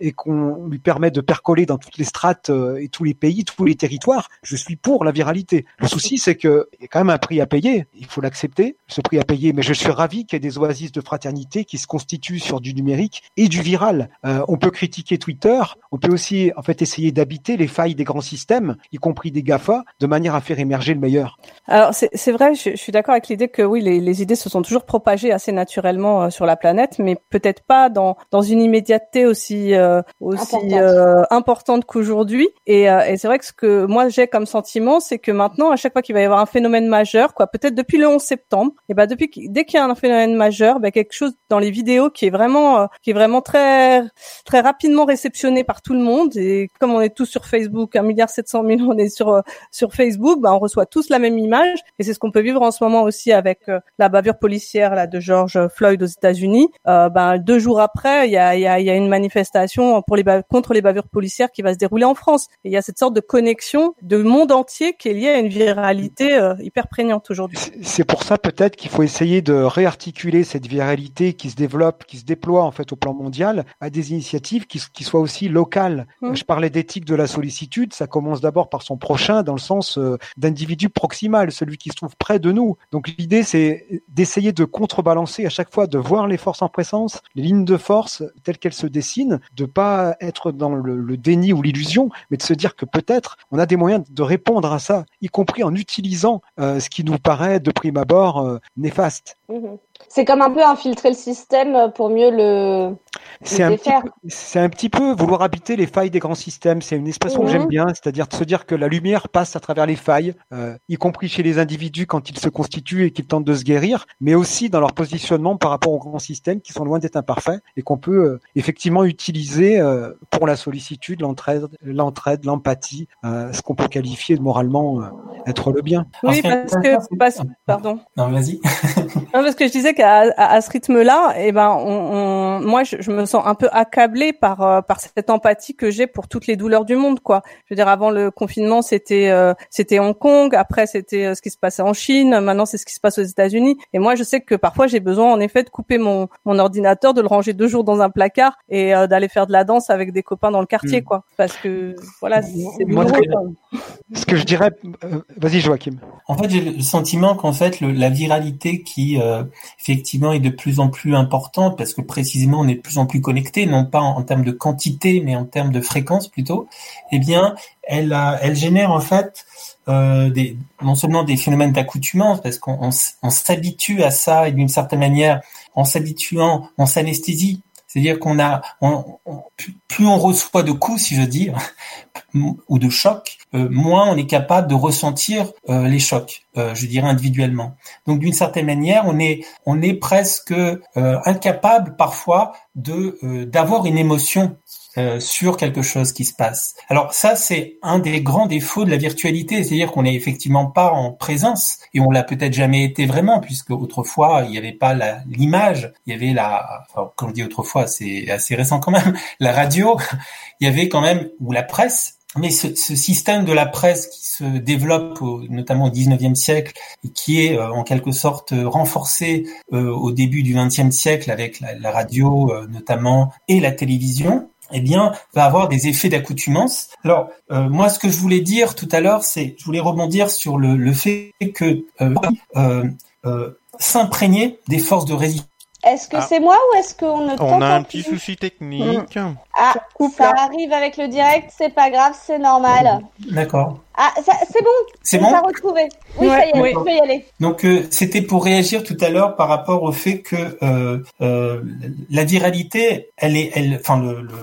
et qu'on lui permet de percoler dans toutes les strates euh, et tous les pays, tous les territoires, je suis pour la viralité. Le souci, c'est que y a quand même un prix à payer. Il faut l'accepter, ce prix à payer. Mais je suis ravi qu'il y ait des oasis de fraternité qui se constituent sur du numérique et du viral. Euh, on peut critiquer Twitter, on peut aussi en fait essayer d'habiter les failles des grands systèmes, y compris des Gafa, de manière à faire émerger le meilleur. Alors c'est vrai, je, suis d'accord avec l'idée que oui, les, les, idées se sont toujours propagées assez naturellement euh, sur la planète, mais peut-être pas dans dans une immédiateté aussi euh, aussi importante, importante qu'aujourd'hui. Et, et c'est vrai que ce que moi j'ai comme sentiment, c'est que maintenant, à chaque fois qu'il va y avoir un phénomène majeur, quoi, peut-être depuis le 11 septembre, et ben depuis dès qu'il y a un phénomène majeur, ben quelque chose dans les vidéos qui est vraiment euh, qui est vraiment très très rapidement réceptionné par tout le monde et comme on est tous sur Facebook, un milliard 700 millions on est sur euh, sur Facebook, ben on reçoit tous la même image et c'est ce qu'on peut vivre en ce moment aussi avec euh, la bavure policière là de George Floyd aux États-Unis. ben deux jours après, il y a il y a, y a une manifestation pour les contre les bavures policières qui va se dérouler en France. Et il y a cette sorte de connexion de monde entier qui est liée à une viralité hyper prégnante aujourd'hui. C'est pour ça peut-être qu'il faut essayer de réarticuler cette viralité qui se développe, qui se déploie en fait au plan mondial, à des initiatives qui, qui soient aussi locales. Mmh. Je parlais d'éthique de la sollicitude, ça commence d'abord par son prochain, dans le sens euh, d'individu proximal, celui qui se trouve près de nous. Donc l'idée, c'est d'essayer de contrebalancer à chaque fois, de voir les forces en présence, les lignes de force telles qu'elles se dessinent, de pas être dans le, déni ou l'illusion, mais de se dire que peut-être on a des moyens de répondre à ça, y compris en utilisant euh, ce qui nous paraît de prime abord euh, néfaste. Mmh. C'est comme un peu infiltrer le système pour mieux le, c'est un, c'est un petit peu vouloir habiter les failles des grands systèmes. C'est une expression que j'aime mhm. bien, c'est-à-dire de se dire que la lumière passe à travers les failles, euh, y compris chez les individus quand ils se constituent et qu'ils tentent de se guérir, mais aussi dans leur positionnement par rapport aux grands systèmes qui sont loin d'être imparfaits et qu'on peut euh, effectivement utiliser euh, pour la sollicitude, l'entraide, l'entraide, l'empathie, ce qu'on peut qualifier de moralement être le bien. Oui, parce que, pardon. Non, vas-y. non, parce que je disais qu'à à, ce rythme-là, eh ben, on, moi, je, je, me sens un peu accablée par euh, par cette empathie que j'ai pour toutes les douleurs du monde, quoi. Je veux dire, avant le confinement, c'était euh, c'était Hong Kong, après c'était euh, ce qui se passait en Chine, maintenant c'est ce qui se passe aux États-Unis. Et moi, je sais que parfois j'ai besoin, en effet, de couper mon mon ordinateur, de le ranger deux jours dans un placard et d'aller faire de la danse avec des copains dans le quartier, hmm. quoi. Parce que voilà, c'est douloureux. Ce que je dirais, vas-y, Joachim. En fait, j'ai le sentiment qu'en fait, la viralité qui effectivement est de plus en plus importante parce que précisément on est de plus en plus connecté, non pas en, termes de quantité mais en termes de fréquence plutôt. Eh bien, elle, elle génère en fait euh, des, non seulement des phénomènes d'accoutumance parce qu'on on, s'habitue à ça et d'une certaine manière en s'habituant, on s'anesthésie c'est-à-dire qu'on a, plus on reçoit de coups, si je veux dire, ou de chocs, euh, moins on est capable de ressentir euh, les chocs, euh, je dirais individuellement. Donc d'une certaine manière, on est, on est presque incapable parfois de d'avoir une émotion euh, sur quelque chose qui se passe. Alors ça, c'est un des grands défauts de la virtualité, c'est-à-dire qu'on n'est effectivement pas en présence et on l'a peut-être jamais été vraiment, puisque autrefois il n'y avait pas l'image, il y avait la, enfin, quand je dis autrefois, c'est assez récent quand même, la radio, il y avait quand même ou la presse. Mais ce, ce système de la presse qui se développe notamment au 19e siècle et qui est euh, en quelque sorte renforcé euh, au début du 20e siècle avec la, radio notamment et la télévision, eh bien, va avoir des effets d'accoutumance. Alors, euh, moi, ce que je voulais dire tout à l'heure, c'est, je voulais rebondir sur le, le fait que euh, euh, euh s'imprégner des forces de résistance est-ce que ah. c'est moi ou est-ce qu'on ne On a un petit souci technique. Ah, ça arrive avec le direct, c'est pas grave, c'est normal. D'accord. Ah, c'est bon. C'est bon. retrouvé. Oui, ça y est, oui. tu peux y aller. Donc, euh, c'était pour réagir tout à l'heure par rapport au fait que euh, euh, la viralité, elle est, elle, enfin, le, le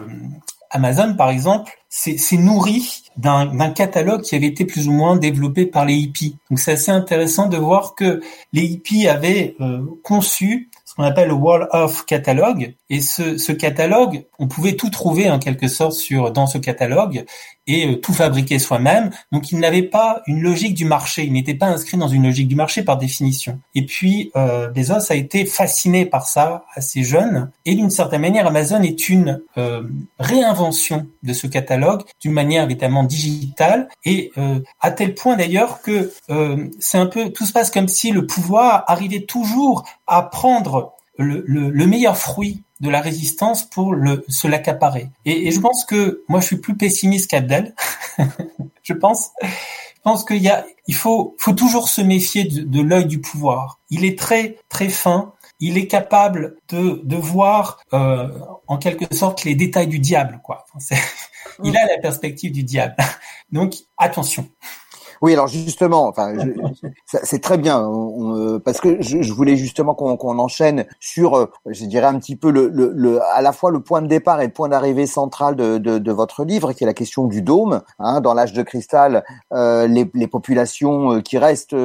Amazon, par exemple, c'est nourri d'un catalogue qui avait été plus ou moins développé par les hippies. Donc c'est assez intéressant de voir que les hippies avaient conçu qu'on appelle le Wall of Catalog. Et ce, ce catalogue, on pouvait tout trouver en quelque sorte sur dans ce catalogue et euh, tout fabriquer soi-même. Donc il n'avait pas une logique du marché, il n'était pas inscrit dans une logique du marché par définition. Et puis euh, Bezos a été fasciné par ça assez jeune et d'une certaine manière Amazon est une euh, réinvention de ce catalogue d'une manière évidemment digitale et euh, à tel point d'ailleurs que euh, c'est un peu tout se passe comme si le pouvoir arrivait toujours à prendre le, le, le meilleur fruit de la résistance pour le, se l'accaparer. Et, je pense que moi je suis plus pessimiste qu'Abdel. je pense, je pense qu'il y a, il faut, faut toujours se méfier de, de l'œil du pouvoir. Il est très très fin. Il est capable de, de voir euh, en quelque sorte les détails du diable, quoi. Il a la perspective du diable. Donc attention. Oui, alors justement, enfin, c'est très bien euh, parce que je, voulais justement qu'on qu enchaîne sur, euh, je dirais un petit peu le, le, à la fois le point de départ et le point d'arrivée central de, votre livre, qui est la question du dôme. Hein, dans l'âge de cristal, euh, les, populations qui restent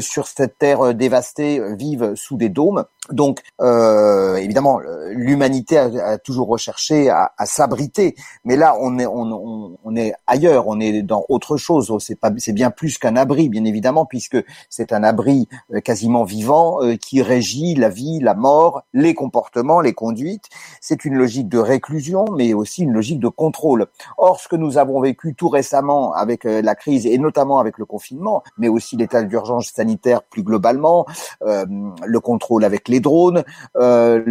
sur cette terre dévastée vivent sous des dômes. Donc, euh, évidemment, l'humanité a, toujours recherché à, s'abriter, mais là, on est, on, est ailleurs, on est dans autre chose. C'est pas, c'est bien plus qu'un abri, bien évidemment, puisque c'est un abri euh, quasiment vivant euh, qui régit la vie, la mort, les comportements, les conduites. C'est une logique de réclusion, mais aussi une logique de contrôle. Or, ce que nous avons vécu tout récemment avec euh, la crise et notamment avec le confinement, mais aussi l'état d'urgence sanitaire plus globalement, euh, le contrôle avec les drones, euh,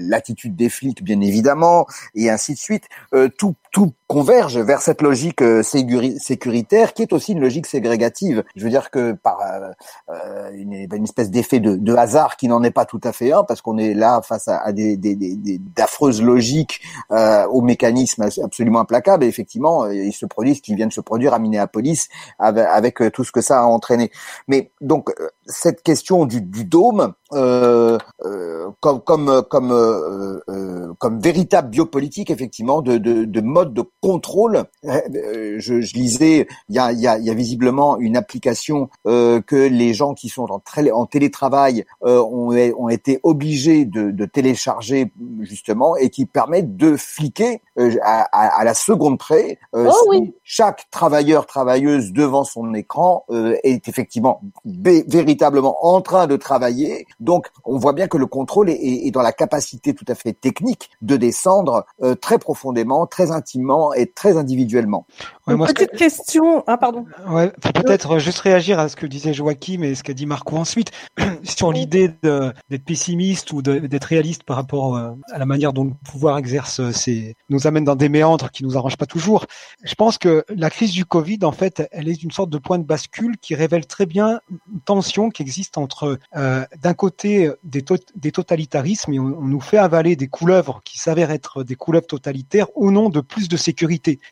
l'attitude des flics bien évidemment, et ainsi de suite. Euh, tout, tout converge vers cette logique euh, sécuritaire qui est aussi une logique ségrégative. Je veux dire que par euh, une, une, espèce d'effet de, hasard qui n'en est pas tout à fait un, parce qu'on est là face à, des, des, d'affreuses logiques euh, aux mécanismes absolument implacables. Et effectivement, il se produit ce qui vient de se produire à Minneapolis avec, tout ce que ça a entraîné. Mais donc cette question du, dôme, euh, euh, comme comme comme euh, euh, comme véritable biopolitique effectivement de, de, de mode de contrôle. Je, je lisais, il y a, il y, a, il y a visiblement une application que les gens qui sont en, en télétravail ont, ont été obligés de, de, télécharger justement et qui permettent de fliquer à, à, à, la seconde près oh, si oui. chaque travailleur travailleuse devant son écran est effectivement véritablement en train de travailler donc, on voit bien que le contrôle est, est, dans la capacité tout à fait technique de descendre euh, très profondément, très intimement et très individuellement. Ouais, Une petite que... question. Ah, pardon. Ouais, peut-être juste réagir à ce que disait Joachim et ce qu'a dit Marco ensuite sur l'idée d'être pessimiste ou d'être réaliste par rapport euh, à la manière dont le pouvoir exerce ses, nous amène dans des méandres qui nous arrangent pas toujours. Je pense que la crise du Covid, en fait, elle est une sorte de point de bascule qui révèle très bien une tension qui existe entre, euh, d'un côté, côté des, to des totalitarismes et on, on, nous fait avaler des couleuvres qui s'avèrent être des couleuvres totalitaires au nom de plus de sécurité.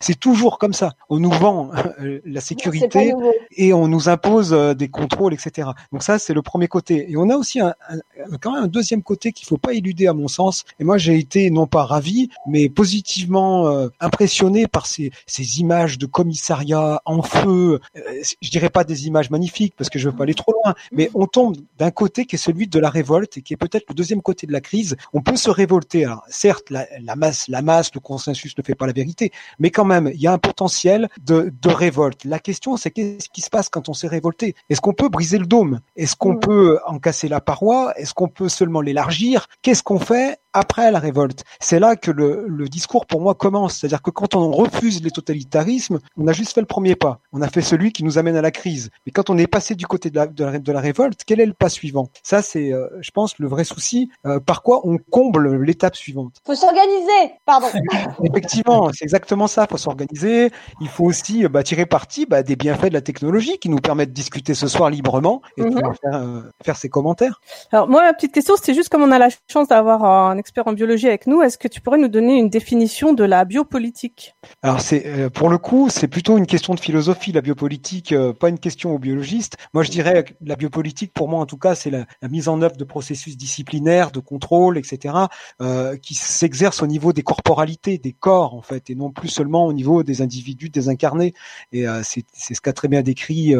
C'est toujours comme ça. On nous vend euh, la sécurité et on nous impose euh, des contrôles, etc. Donc ça, c'est le premier côté. Et on a aussi un, un, quand même un deuxième côté qu'il faut pas éluder à mon sens. Et moi, j'ai été non pas ravi, mais positivement euh, impressionné par ces, ces images de commissariat en feu. Euh, je dirais pas des images magnifiques parce que je veux pas aller trop loin, mais on tombe d'un côté qui est celui de la révolte et qui est peut-être le deuxième côté de la crise. On peut se révolter. Alors, certes, la, la, masse, la masse, le consensus ne fait pas la vérité, mais quand même, il y a un potentiel de, de révolte. La question, c'est qu'est-ce qui se passe quand on s'est révolté? Est-ce qu'on peut briser le dôme? Est-ce qu'on mmh. peut en casser la paroi? Est-ce qu'on peut seulement l'élargir? Qu'est-ce qu'on fait après la révolte. C'est là que le, le, discours pour moi commence. C'est-à-dire que quand on refuse les totalitarismes, on a juste fait le premier pas. On a fait celui qui nous amène à la crise. Mais quand on est passé du côté de la, de la, de la révolte, quel est le pas suivant? Ça, c'est, euh, je pense, le vrai souci. Euh, par quoi on comble l'étape suivante Faut s'organiser. Pardon. Effectivement, c'est exactement ça. Faut s'organiser. Il faut aussi bah, tirer parti bah, des bienfaits de la technologie qui nous permettent de discuter ce soir librement et mm -hmm. de faire, euh, faire ses commentaires. Alors moi, ma petite question, c'était juste comme on a la chance d'avoir un expert en biologie avec nous. Est-ce que tu pourrais nous donner une définition de la biopolitique? Alors c'est euh, pour le coup, c'est plutôt une question de philosophie, la biopolitique, euh, pas une question aux biologistes. Moi, je dirais que la biopolitique, pour moi en tout cas, c'est la, mise en œuvre de processus disciplinaires, de contrôle, etc., euh, qui s'exercent au niveau des corporalités, des corps en fait, et non plus seulement au niveau des individus désincarnés. Et c'est ce qu'a très bien décrit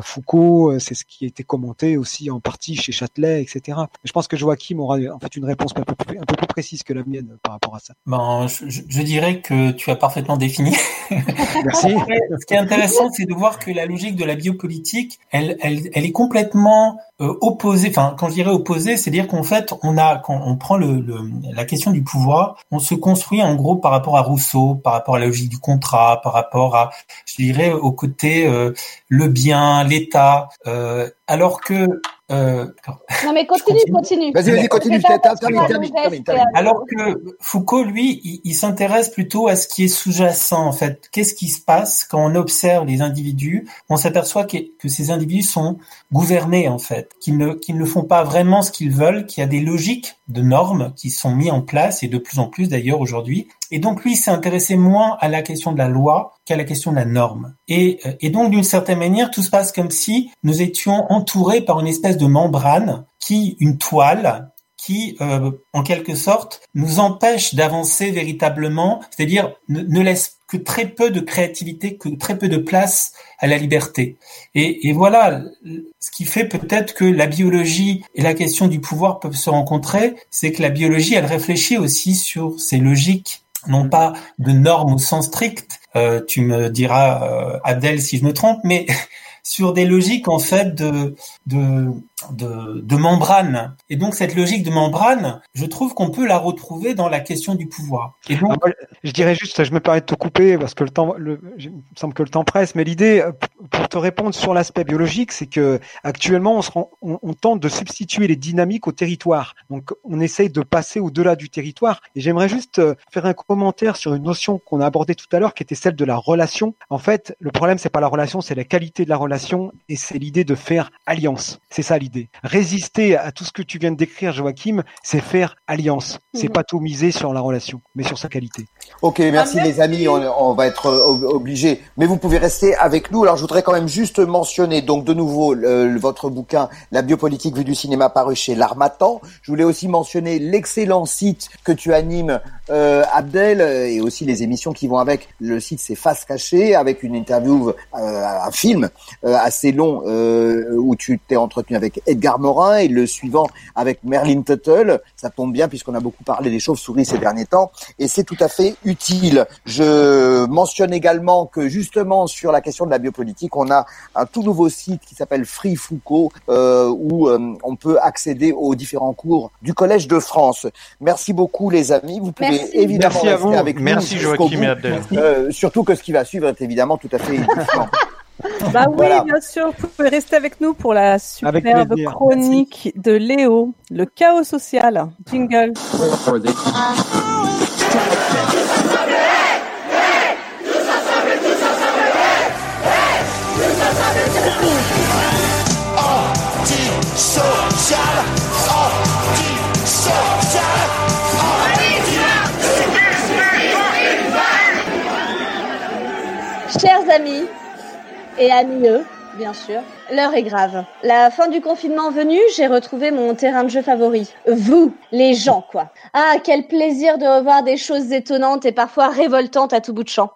Foucault, c'est ce qui a été commenté aussi en partie chez Châtelet, etc. Je pense que Joachim aura en fait une réponse un peu plus, un peu plus précise que la mienne par rapport à ça. Ben, je, je dirais que tu as parfaitement défini. Merci. Ce qui est intéressant, c'est de voir que la logique de la biopolitique, elle, elle, elle est complètement euh, opposée. Enfin, quand je dirais opposée, c'est-à-dire qu'en fait, on a, quand on prend le, le, la question du pouvoir, on se construit en gros par rapport à Rousseau, par rapport à la logique du contrat, par rapport à, je dirais, au côté euh, le bien, l'État, euh, alors que euh, non mais continue, continue. Vas-y, vas-y, continue. Alors que Foucault, lui, il, s'intéresse plutôt à ce qui est sous-jacent en fait. Qu'est-ce qui se passe quand on observe les individus? On s'aperçoit que, que, ces individus sont gouvernés en fait, qu'ils ne, qu'ils ne font pas vraiment ce qu'ils veulent, qu'il y a des logiques de normes qui sont mises en place et de plus en plus d'ailleurs aujourd'hui. Et donc lui s'est intéressé moins à la question de la loi qu'à la question de la norme. Et, euh, et donc d'une certaine manière, tout se passe comme si nous étions entourés par une espèce de membrane qui, une toile, qui, euh, en quelque sorte, nous empêche d'avancer véritablement, c'est-à-dire ne, laisse que très peu de créativité, que très peu de place à la liberté. Et, et voilà, ce qui fait peut-être que la biologie et la question du pouvoir peuvent se rencontrer, c'est que la biologie, elle réfléchit aussi sur ces logiques non pas de normes au sens strict, euh, tu me diras euh, si je me trompe, mais sur des logiques en fait de de de, membrane. Et donc cette logique de membrane, je trouve qu'on peut la retrouver dans la question du pouvoir. Et ah, je dirais juste, je me permets de te couper parce que le temps, semble que le temps presse, mais l'idée, euh, pour te répondre sur l'aspect biologique, c'est que actuellement on, tente de substituer les dynamiques au territoire. Donc on essaye de passer au-delà du territoire. Et j'aimerais juste euh, faire un commentaire sur une notion qu'on a abordée tout à l'heure, qui était celle de la relation. En fait, le problème c'est pas la relation, c'est la qualité de la relation et c'est l'idée de faire alliance. C'est ça l'idée. Résister à tout ce que tu viens de décrire, Joachim, c'est faire alliance. C'est mhm. pas tout miser sur la relation, mais sur sa qualité. Ok, merci, ah, les amis. On, on, va être euh, obligés, mais vous pouvez rester avec nous. Alors, je voudrais quand même juste mentionner, donc de nouveau, votre bouquin, La biopolitique vue du cinéma, paru chez L'Armatan. Je voulais aussi mentionner l'excellent site que tu animes, euh, Abdel, et aussi les émissions qui vont avec. Le site, c'est Face Cachée, avec une interview, euh, un film assez long euh, où tu t'es entretenu avec Edgar Morin et le suivant avec Merlin Tuttle. Ça tombe bien puisqu'on a beaucoup parlé des chauves-souris ces derniers temps et c'est tout à fait utile. Je mentionne également que justement sur la question de la biopolitique, on a un tout nouveau site qui s'appelle Free Foucault euh, où euh, on peut accéder aux différents cours du Collège de France. Merci beaucoup les amis. Vous pouvez Merci. évidemment Merci rester vous. avec Merci nous. Joachim et Abdel. Euh, surtout que ce qui va suivre est évidemment tout à fait différent. Bah oui, Voilà. bien sûr. Vous pouvez rester avec nous pour la superbe chronique de Léo, le chaos social. Jingle. Chers amis et eux, bien sûr, l'heure est grave. La fin du confinement venue, j'ai retrouvé mon terrain de jeu favori. Vous, les gens, quoi. Ah, quel plaisir de revoir des choses étonnantes et parfois révoltantes à tout bout de champ.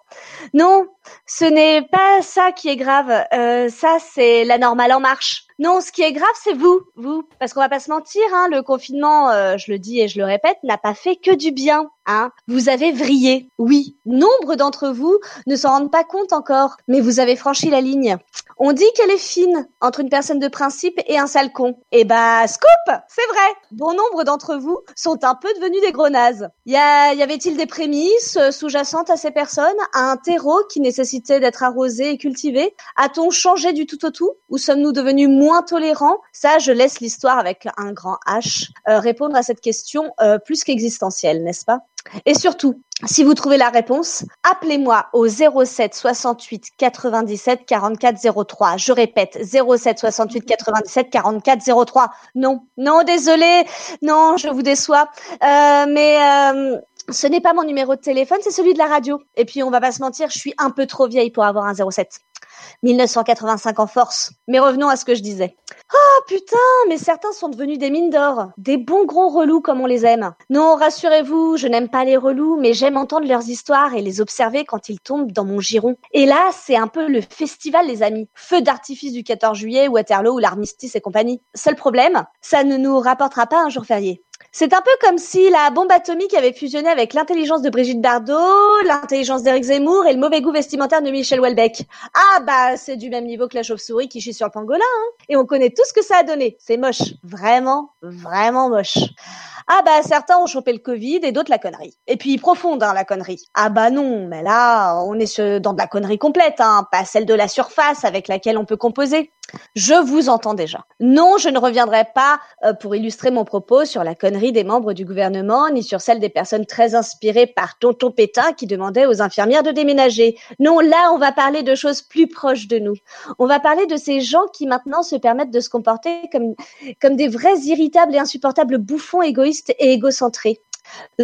Non, ce n'est pas ça qui est grave. Euh, ça, c'est la normale en marche. Non, ce qui est grave, c'est vous, vous, parce qu'on va pas se mentir, hein, le confinement, euh, je le dis et je le répète, n'a pas fait que du bien. Hein. Vous avez vrillé, oui. Nombre d'entre vous ne s'en rendent pas compte encore, mais vous avez franchi la ligne. On dit qu'elle est fine entre une personne de principe et un sale con. Eh bah, scoop, c'est vrai. Bon nombre d'entre vous sont un peu devenus des gros nazes. Y, a- y avait-il des prémices sous-jacentes à ces personnes, à un terreau qui nécessitait d'être arrosé et cultivé A-t-on changé du tout au tout Ou sommes-nous devenus moins tolérants? Ça, je laisse l'histoire avec un grand H euh, répondre à cette question euh, plus qu'existentielle, n'est-ce pas? Et surtout, si vous trouvez la réponse, appelez-moi au 07 68 97 44 03. Je répète, 07 68 97 44 03. Non, non, désolé, non, je vous déçois. Euh, mais ce n'est pas mon numéro de téléphone, c'est celui de la radio. Et puis, on va pas se mentir, je suis un peu trop vieille pour avoir un 07. 1985 en force. Mais revenons à ce que je disais. Oh putain, mais certains sont devenus des mines d'or. Des bons gros relous comme on les aime. Non, rassurez-vous, je n'aime pas les relous, mais j'aime entendre leurs histoires et les observer quand ils tombent dans mon giron. Et là, c'est un peu le festival, les amis. Feu d'artifice du 14 juillet, Waterloo ou l'armistice et compagnie. Seul problème, ça ne nous rapportera pas un jour férié. C'est un peu comme si la bombe atomique avait fusionné avec l'intelligence de Brigitte Bardot, l'intelligence d'Éric Zemmour et le mauvais goût vestimentaire de Michel Houellebecq. Ah bah c'est du même niveau que la chauve-souris qui chie sur le pangolin. Hein. Et on connaît tout ce que ça a donné. C'est moche. Vraiment, vraiment moche. Ah bah certains ont chopé le Covid et d'autres la connerie. Et puis profonde hein, la connerie. Ah bah non, mais là on est dans de la connerie complète, hein, pas celle de la surface avec laquelle on peut composer. Je vous entends déjà. Non, je ne reviendrai pas euh, pour illustrer mon propos sur la connerie des membres du gouvernement, ni sur celle des personnes très inspirées par Tonton Pétain qui demandait aux infirmières de déménager. Non, là, on va parler de choses plus proches de nous. On va parler de ces gens qui maintenant se permettent de se comporter comme, comme des vrais irritables et insupportables bouffons égoïstes et égocentrés.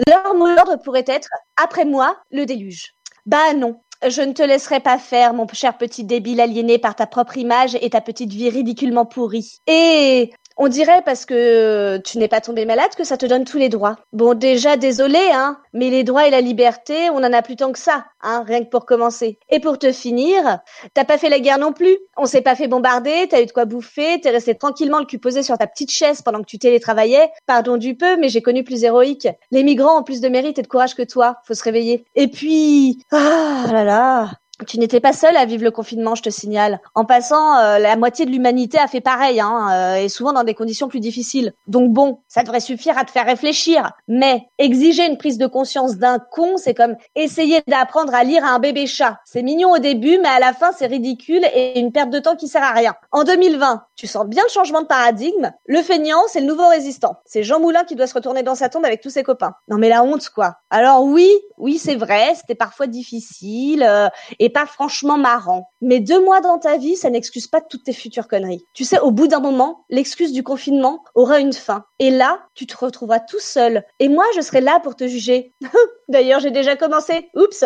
Leur mot d'ordre pourrait être, après moi, le déluge. Bah non, je ne te laisserai pas faire, mon cher petit débile aliéné par ta propre image et ta petite vie ridiculement pourrie. Et on dirait parce que tu n'es pas tombé malade que ça te donne tous les droits. Bon, déjà, désolé, hein, mais les droits et la liberté, on en a plus tant que ça, hein, rien que pour commencer. Et pour te finir, t'as pas fait la guerre non plus. On s'est pas fait bombarder, t'as eu de quoi bouffer, t'es resté tranquillement le cul posé sur ta petite chaise pendant que tu télétravaillais. Pardon du peu, mais j'ai connu plus héroïque. Les migrants ont plus de mérite et de courage que toi. Faut se réveiller. Et puis, ah là là, tu n'étais pas seul à vivre le confinement, je te signale. En passant, euh, la moitié de l'humanité a fait pareil, hein, euh, et souvent dans des conditions plus difficiles. Donc bon, ça devrait suffire à te faire réfléchir. Mais exiger une prise de conscience d'un con, c'est comme essayer d'apprendre à lire à un bébé chat. C'est mignon au début, mais à la fin, c'est ridicule et une perte de temps qui sert à rien. En 2020, tu sens bien le changement de paradigme. Le feignant, c'est le nouveau résistant. C'est Jean Moulin qui doit se retourner dans sa tombe avec tous ses copains. Non mais la honte, quoi. Alors oui, oui, c'est vrai, c'était parfois difficile. Euh, et pas franchement marrant. Mais deux mois dans ta vie, ça n'excuse pas toutes tes futures conneries. Tu sais, au bout d'un moment, l'excuse du confinement aura une fin. Et là, tu te retrouveras tout seul. Et moi, je serai là pour te juger. D'ailleurs, j'ai déjà commencé. Oups.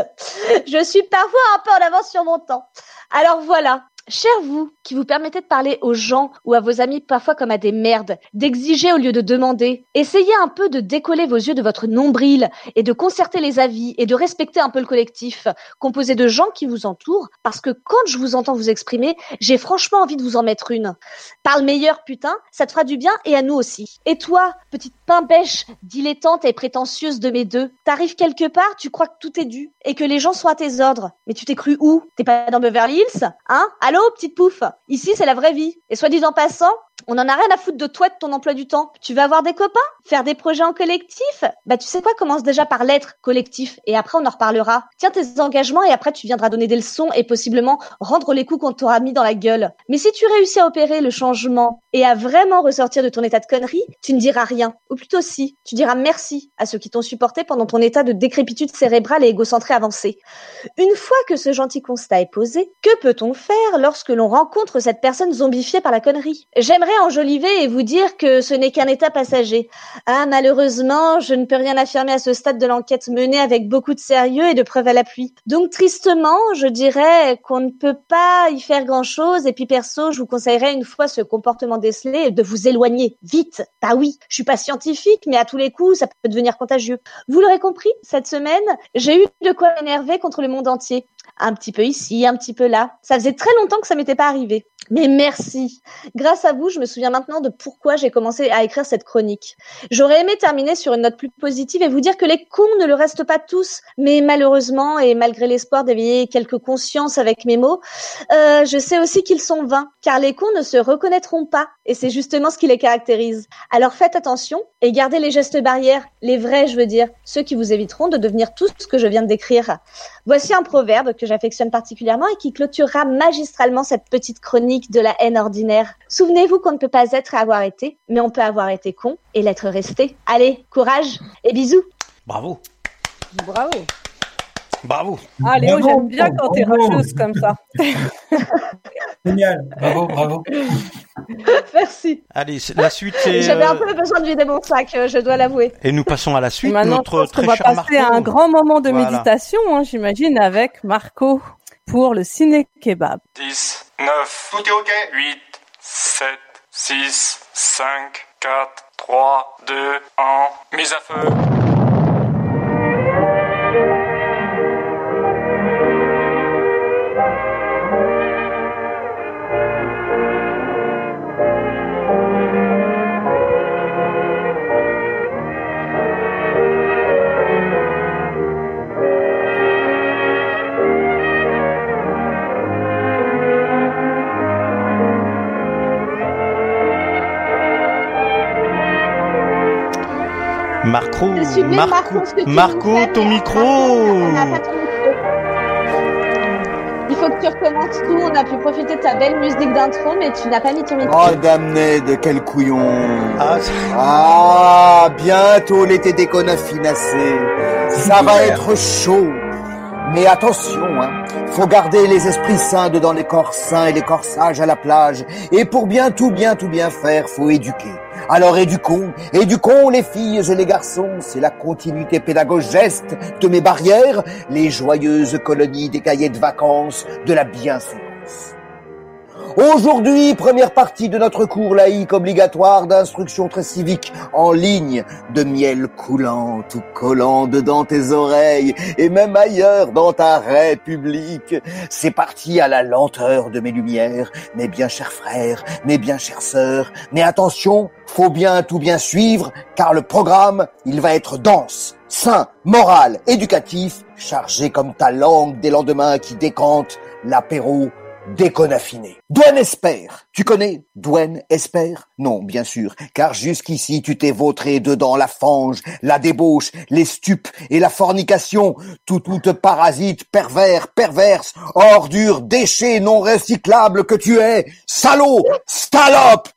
Je suis parfois un peu en avance sur mon temps. Alors voilà, Cher vous, qui vous permettez de parler aux gens ou à vos amis parfois comme à des merdes, d'exiger au lieu de demander, essayez un peu de décoller vos yeux de votre nombril et de concerter les avis et de respecter un peu le collectif, composé de gens qui vous entourent, parce que quand je vous entends vous exprimer, j'ai franchement envie de vous en mettre une. Parle meilleur, putain, ça te fera du bien et à nous aussi. Et toi, petite pain bêche, dilettante et prétentieuse de mes deux, t'arrives quelque part, tu crois que tout est dû et que les gens sont à tes ordres. Mais tu t'es cru où? T'es pas dans Beverly Hills Hein? Petite pouffe Ici, c'est la vraie vie. Et soit dit en passant, on en a rien à foutre de toi, de ton emploi du temps. Tu veux avoir des copains? Faire des projets en collectif? Bah tu sais quoi, commence déjà par l'être collectif et après on en reparlera. Tiens tes engagements et après tu viendras donner des leçons et possiblement rendre les coups qu'on t'aura mis dans la gueule. Mais si tu réussis à opérer le changement et à vraiment ressortir de ton état de connerie, tu ne diras rien. Ou plutôt si, tu diras merci à ceux qui t'ont supporté pendant ton état de décrépitude cérébrale et égocentré avancé. Une fois que ce gentil constat est posé, que peut-on faire lorsque l'on rencontre cette personne zombifiée par la connerie J'aimerais enjoliver et vous dire que ce n'est qu'un état passager. Ah, malheureusement, je ne peux rien affirmer à ce stade de l'enquête menée avec beaucoup de sérieux et de preuves à l'appui. Donc, tristement, je dirais qu'on ne peut pas y faire grand chose. Et puis, perso, je vous conseillerais une fois ce comportement décelé de vous éloigner vite. Bah oui, je suis pas scientifique, mais à tous les coups, ça peut devenir contagieux. Vous l'aurez compris, cette semaine, j'ai eu de quoi m'énerver contre le monde entier un petit peu ici, un petit peu là. Ça faisait très longtemps que ça m'était pas arrivé. Mais merci. Grâce à vous, je me souviens maintenant de pourquoi j'ai commencé à écrire cette chronique. J'aurais aimé terminer sur une note plus positive et vous dire que les cons ne le restent pas tous, mais malheureusement et malgré l'espoir d'éveiller quelques consciences avec mes mots, euh, je sais aussi qu'ils sont vains, car les cons ne se reconnaîtront pas et c'est justement ce qui les caractérise. Alors faites attention et gardez les gestes barrières, les vrais, je veux dire, ceux qui vous éviteront de devenir tout ce que je viens de décrire. Voici un proverbe que j'affectionne particulièrement et qui clôturera magistralement cette petite chronique de la haine ordinaire. Souvenez-vous qu'on ne peut pas être et avoir été, mais on peut avoir été con et l'être resté. Allez, courage et bisous. Bravo. Bravo. Bravo. Ah Léo, Bravo, j'aime bien quand t'es bravo. rageuse comme ça. Génial. Bravo, bravo. Merci. Allez, la suite c'est. J'avais un euh, peu besoin de vider mon sac, euh, je dois l'avouer. Et nous passons à la suite. Maintenant, je notre pense très va cher passer Marco. à un grand moment de Voilà. méditation, hein, j'imagine, avec Marco pour le ciné kebab. 10, 9, tout est ok 8, 7, 6, 5, 4, 3, 2, 1, mise à feu. Marco, Marco, Marco, ton micro. Il faut que tu recommences tout. On a pu profiter de ta belle musique d'intro, mais tu n'as pas mis ton micro. Oh, damné, de quel couillon. Ah, Ah, bientôt l'été déconne à finasser. Ça va être chaud. Mais attention, hein, faut garder les esprits sains dedans les corps sains et les corps sages à la plage. Et pour bien tout bien tout bien faire, faut éduquer. Alors éduquons, éduquons les filles et les garçons, c'est la continuité pédagogeste de mes barrières, les joyeuses colonies des cahiers de vacances, de la bienséance. Aujourd'hui, première partie de notre cours laïque obligatoire d'instruction très civique en ligne, de miel coulant tout collant dedans tes oreilles et même ailleurs dans ta république. C'est parti à la lenteur de mes lumières, mes bien chers frères, mes bien chères sœurs. Mais attention, faut bien tout bien suivre car le programme, il va être dense, sain, moral, éducatif, chargé comme ta langue des lendemains qui décantent l'apéro déconaffiné. Douane Espère, tu connais Douane Espère Non, bien sûr, car jusqu'ici tu t'es vautré dedans la fange, la débauche, les stupes et la fornication, tout toute parasite, pervers, perverse, ordure, déchet non recyclable que tu es, salaud, salope!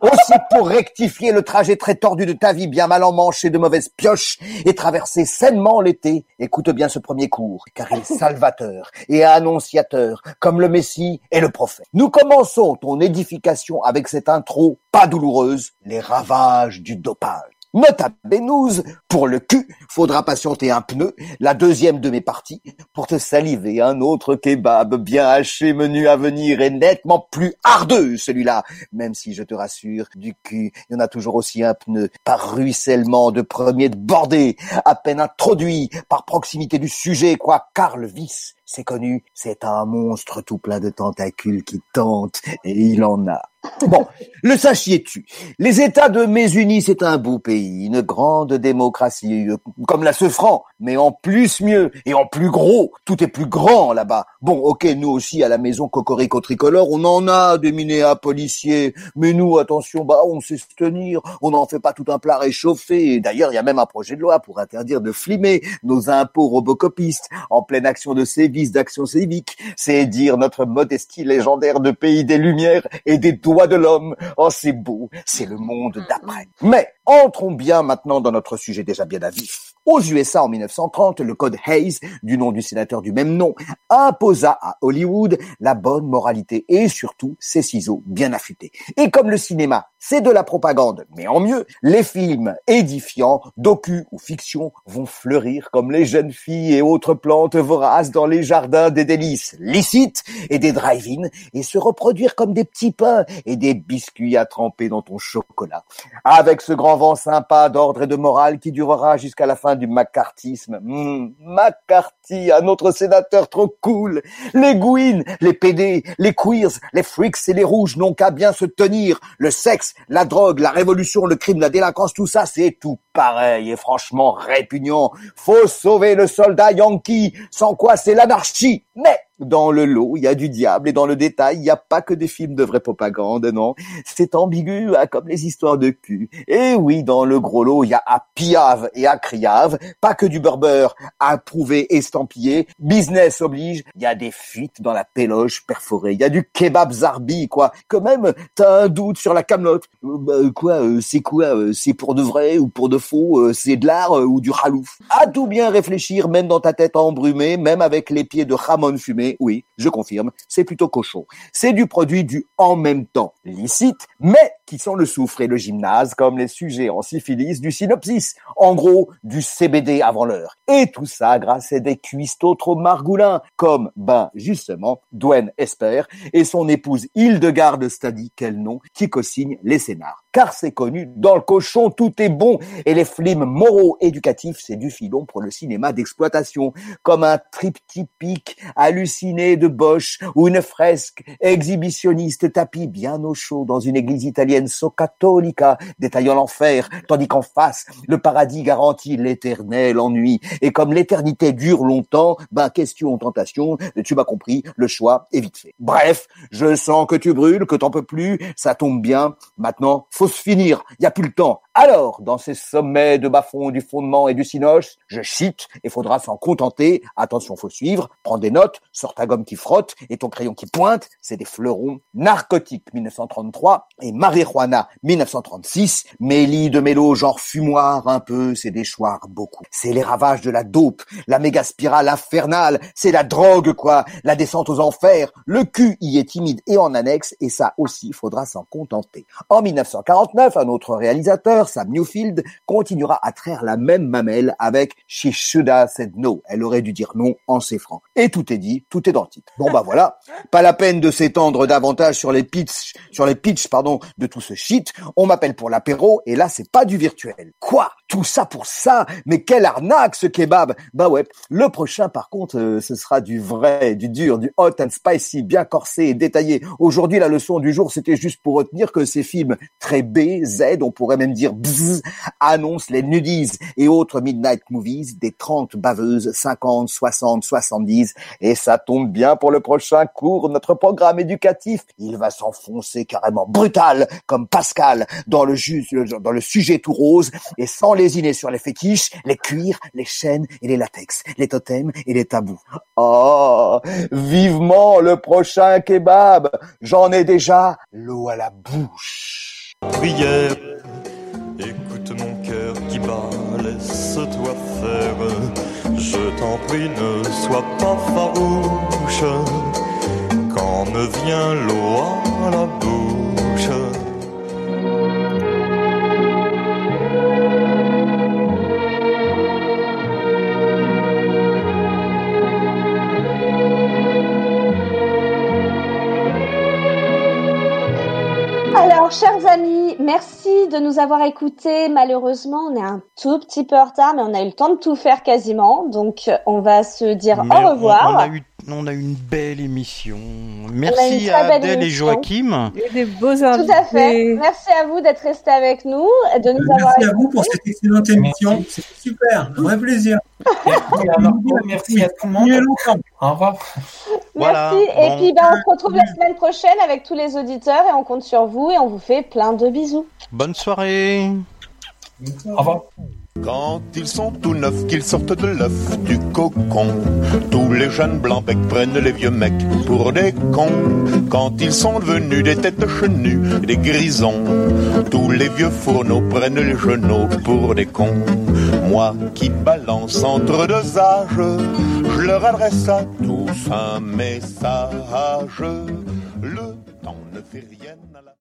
Aussi pour rectifier le trajet très tordu de ta vie bien mal emmanchée de mauvaises pioches et traverser sainement l'été, écoute bien ce premier cours, car il est salvateur et annonciateur, comme le Messie et le prophète. Nous commençons ton édification avec cette intro pas douloureuse, les ravages du dopage. Nota benuse, pour le cul, faudra patienter un pneu, la deuxième de mes parties, pour te saliver un autre kebab bien haché, menu à venir et nettement plus ardeux, celui-là. Même si, je te rassure, du cul, il y en a toujours aussi un pneu, par ruissellement de premier de bordée, à peine introduit, par proximité du sujet, quoi, car le c'est connu, c'est un monstre tout plein de tentacules qui tente, et il en a. Bon, le sachiez-tu, les États de Mésunis, c'est un beau pays, une grande démocratie, euh, comme la Seufran, mais en plus mieux et en plus gros. Tout est plus grand là-bas. Bon, ok, nous aussi à la maison Cocorico Tricolore, on en a des policiers, mais nous, attention, bah on sait se tenir, on n'en fait pas tout un plat réchauffé. D'ailleurs, il y a même un projet de loi pour interdire de flimer nos impôts robocopistes en pleine action de d'action civique. C'est dire notre modestie légendaire de pays des lumières et des doigts de l'homme. Oh, c'est beau, c'est le monde d'après. Mais entrons bien maintenant dans notre sujet déjà bien à vif. Aux USA en 1930, le code Hayes, du nom du sénateur du même nom, imposa à Hollywood la bonne moralité et surtout ses ciseaux bien affûtés. Et comme le cinéma, c'est de la propagande, mais en mieux, les films édifiants, docu ou fiction vont fleurir comme les jeunes filles et autres plantes voraces dans les jardins des délices licites et des drive-in et se reproduire comme des petits pains et des biscuits à tremper dans ton chocolat. Avec ce grand vent sympa d'ordre et de morale qui durera jusqu'à la fin du macartisme. Mmh, McCarthy, un autre sénateur trop cool. Les gouines, les PD, les queers, les freaks et les rouges n'ont qu'à bien se tenir. Le sexe, la drogue, la révolution, le crime, la délinquance, tout ça, c'est tout pareil et franchement répugnant. Faut sauver le soldat yankee, sans quoi c'est l'anarchie. Mais dans le lot, il y a du diable et dans le détail, il n'y a pas que des films de vraie propagande, non. C'est ambigu hein, comme les histoires de cul. Et oui, dans le gros lot, il y a à piave et à criave, pas que du beurre approuvé, estampillé. Business oblige, il y a des fuites dans la péloche perforée, il y a du kebab zarbi, quoi. Quand même, t'as un doute sur la camelote. Euh, bah, quoi, euh, c'est quoi euh, C'est pour de vrai ou pour de faux C'est de l'art ou du ralouf? À tout bien réfléchir, même dans ta tête embrumée, même avec les pieds de Ramon fumé, oui, je confirme, c'est plutôt cochon. C'est du produit du en même temps, licite, mais qui sent le soufre et le gymnase comme les sujets en syphilis du synopsis. En gros, du CBD avant l'heure. Et tout ça grâce à des cuistots trop margoulins, comme, ben, justement, Dwayne Esper et son épouse Hildegarde Stadi, quel nom, qui co-signe les scénars car c'est connu, dans le cochon, tout est bon. Et les films moraux éducatifs, c'est du filon pour le cinéma d'exploitation, comme un triptypique halluciné de Bosch ou une fresque exhibitionniste tapis bien au chaud dans une église italienne so cattolica, détaillant l'enfer, tandis qu'en face, le paradis garantit l'éternel ennui. Et comme l'éternité dure longtemps, ben question, tentation, tu m'as compris, le choix est vite fait. Bref, je sens que tu brûles, que t'en peux plus, ça tombe bien. Maintenant, faut se finir, n'y a plus le temps. Alors, dans ces sommets de bas-fond du fondement et du sinoche, je cite, et faudra s'en contenter. Attention, faut suivre, prends des notes, sors ta gomme qui frotte et ton crayon qui pointe, c'est des fleurons. Narcotiques 1933 et marijuana 1936, méli de mélo genre fumoir un peu, c'est des choirs beaucoup. C'est les ravages de la dope, la méga spirale infernale, c'est la drogue quoi, la descente aux enfers, le cul y est timide et en annexe, et ça aussi faudra s'en contenter. En 1949, un autre réalisateur, Sam Newfield, continuera à traire la même mamelle avec She Should Have Said No. Elle aurait dû dire non en ses francs. Et tout est dit, tout est dans le titre. Bon bah voilà, pas la peine de s'étendre davantage sur les pitchs, sur les pitchs pardon, de On m'appelle pour l'apéro et là c'est pas du virtuel. Quoi? Tout ça pour ça? Mais quelle arnaque ce kebab Bah ouais, le prochain par contre euh, ce sera du vrai, du dur, du hot and spicy, bien corsé et détaillé. Aujourd'hui la leçon du jour c'était juste pour retenir que ces films très B, Z, on pourrait même dire bzz, annonce les nudies et autres midnight movies des 30 baveuses, 50, 60, 70. Et ça tombe bien pour le prochain cours, notre programme éducatif. Il va s'enfoncer carrément brutal, comme Pascal, dans le, dans le sujet tout rose et sans lésiner sur les fétiches, les cuirs, les chaînes et les latex, les totems et les tabous. Oh, vivement le prochain kebab. J'en ai déjà l'eau à la bouche. Prière Écoute mon cœur qui bat, laisse-toi faire. Je t'en prie, ne sois pas farouche. Quand me vient l'eau à la bouche. Alors, chers amis, merci de nous avoir écoutés. Malheureusement, on est un tout petit peu en retard, mais on a eu le temps de tout faire quasiment. Donc, on va se dire Mais au revoir. On, on a eu, on a eu une belle émission. Merci à Adèle et. Joachim. Et des beaux Tout à fait. Merci à vous d'être restés avec nous, et de nous avoir Merci à vous pour cette excellente émission. C'est super, un vrai plaisir. Merci à tout le monde. Au revoir. Voilà, Merci. Et bon. puis, ben, on se retrouve la semaine prochaine avec tous les auditeurs et on compte sur vous et on vous fait plein de bisous. Bonne soirée. Au revoir. Quand ils sont tout neufs, qu'ils sortent de l'œuf du cocon, tous les jeunes blancs becs prennent les vieux mecs pour des cons. Quand ils sont devenus des têtes chenues, des grisons, tous les vieux fourneaux prennent les genoux pour des cons. Moi qui balance entre deux âges, je leur adresse à tous un message. Le temps ne fait rien.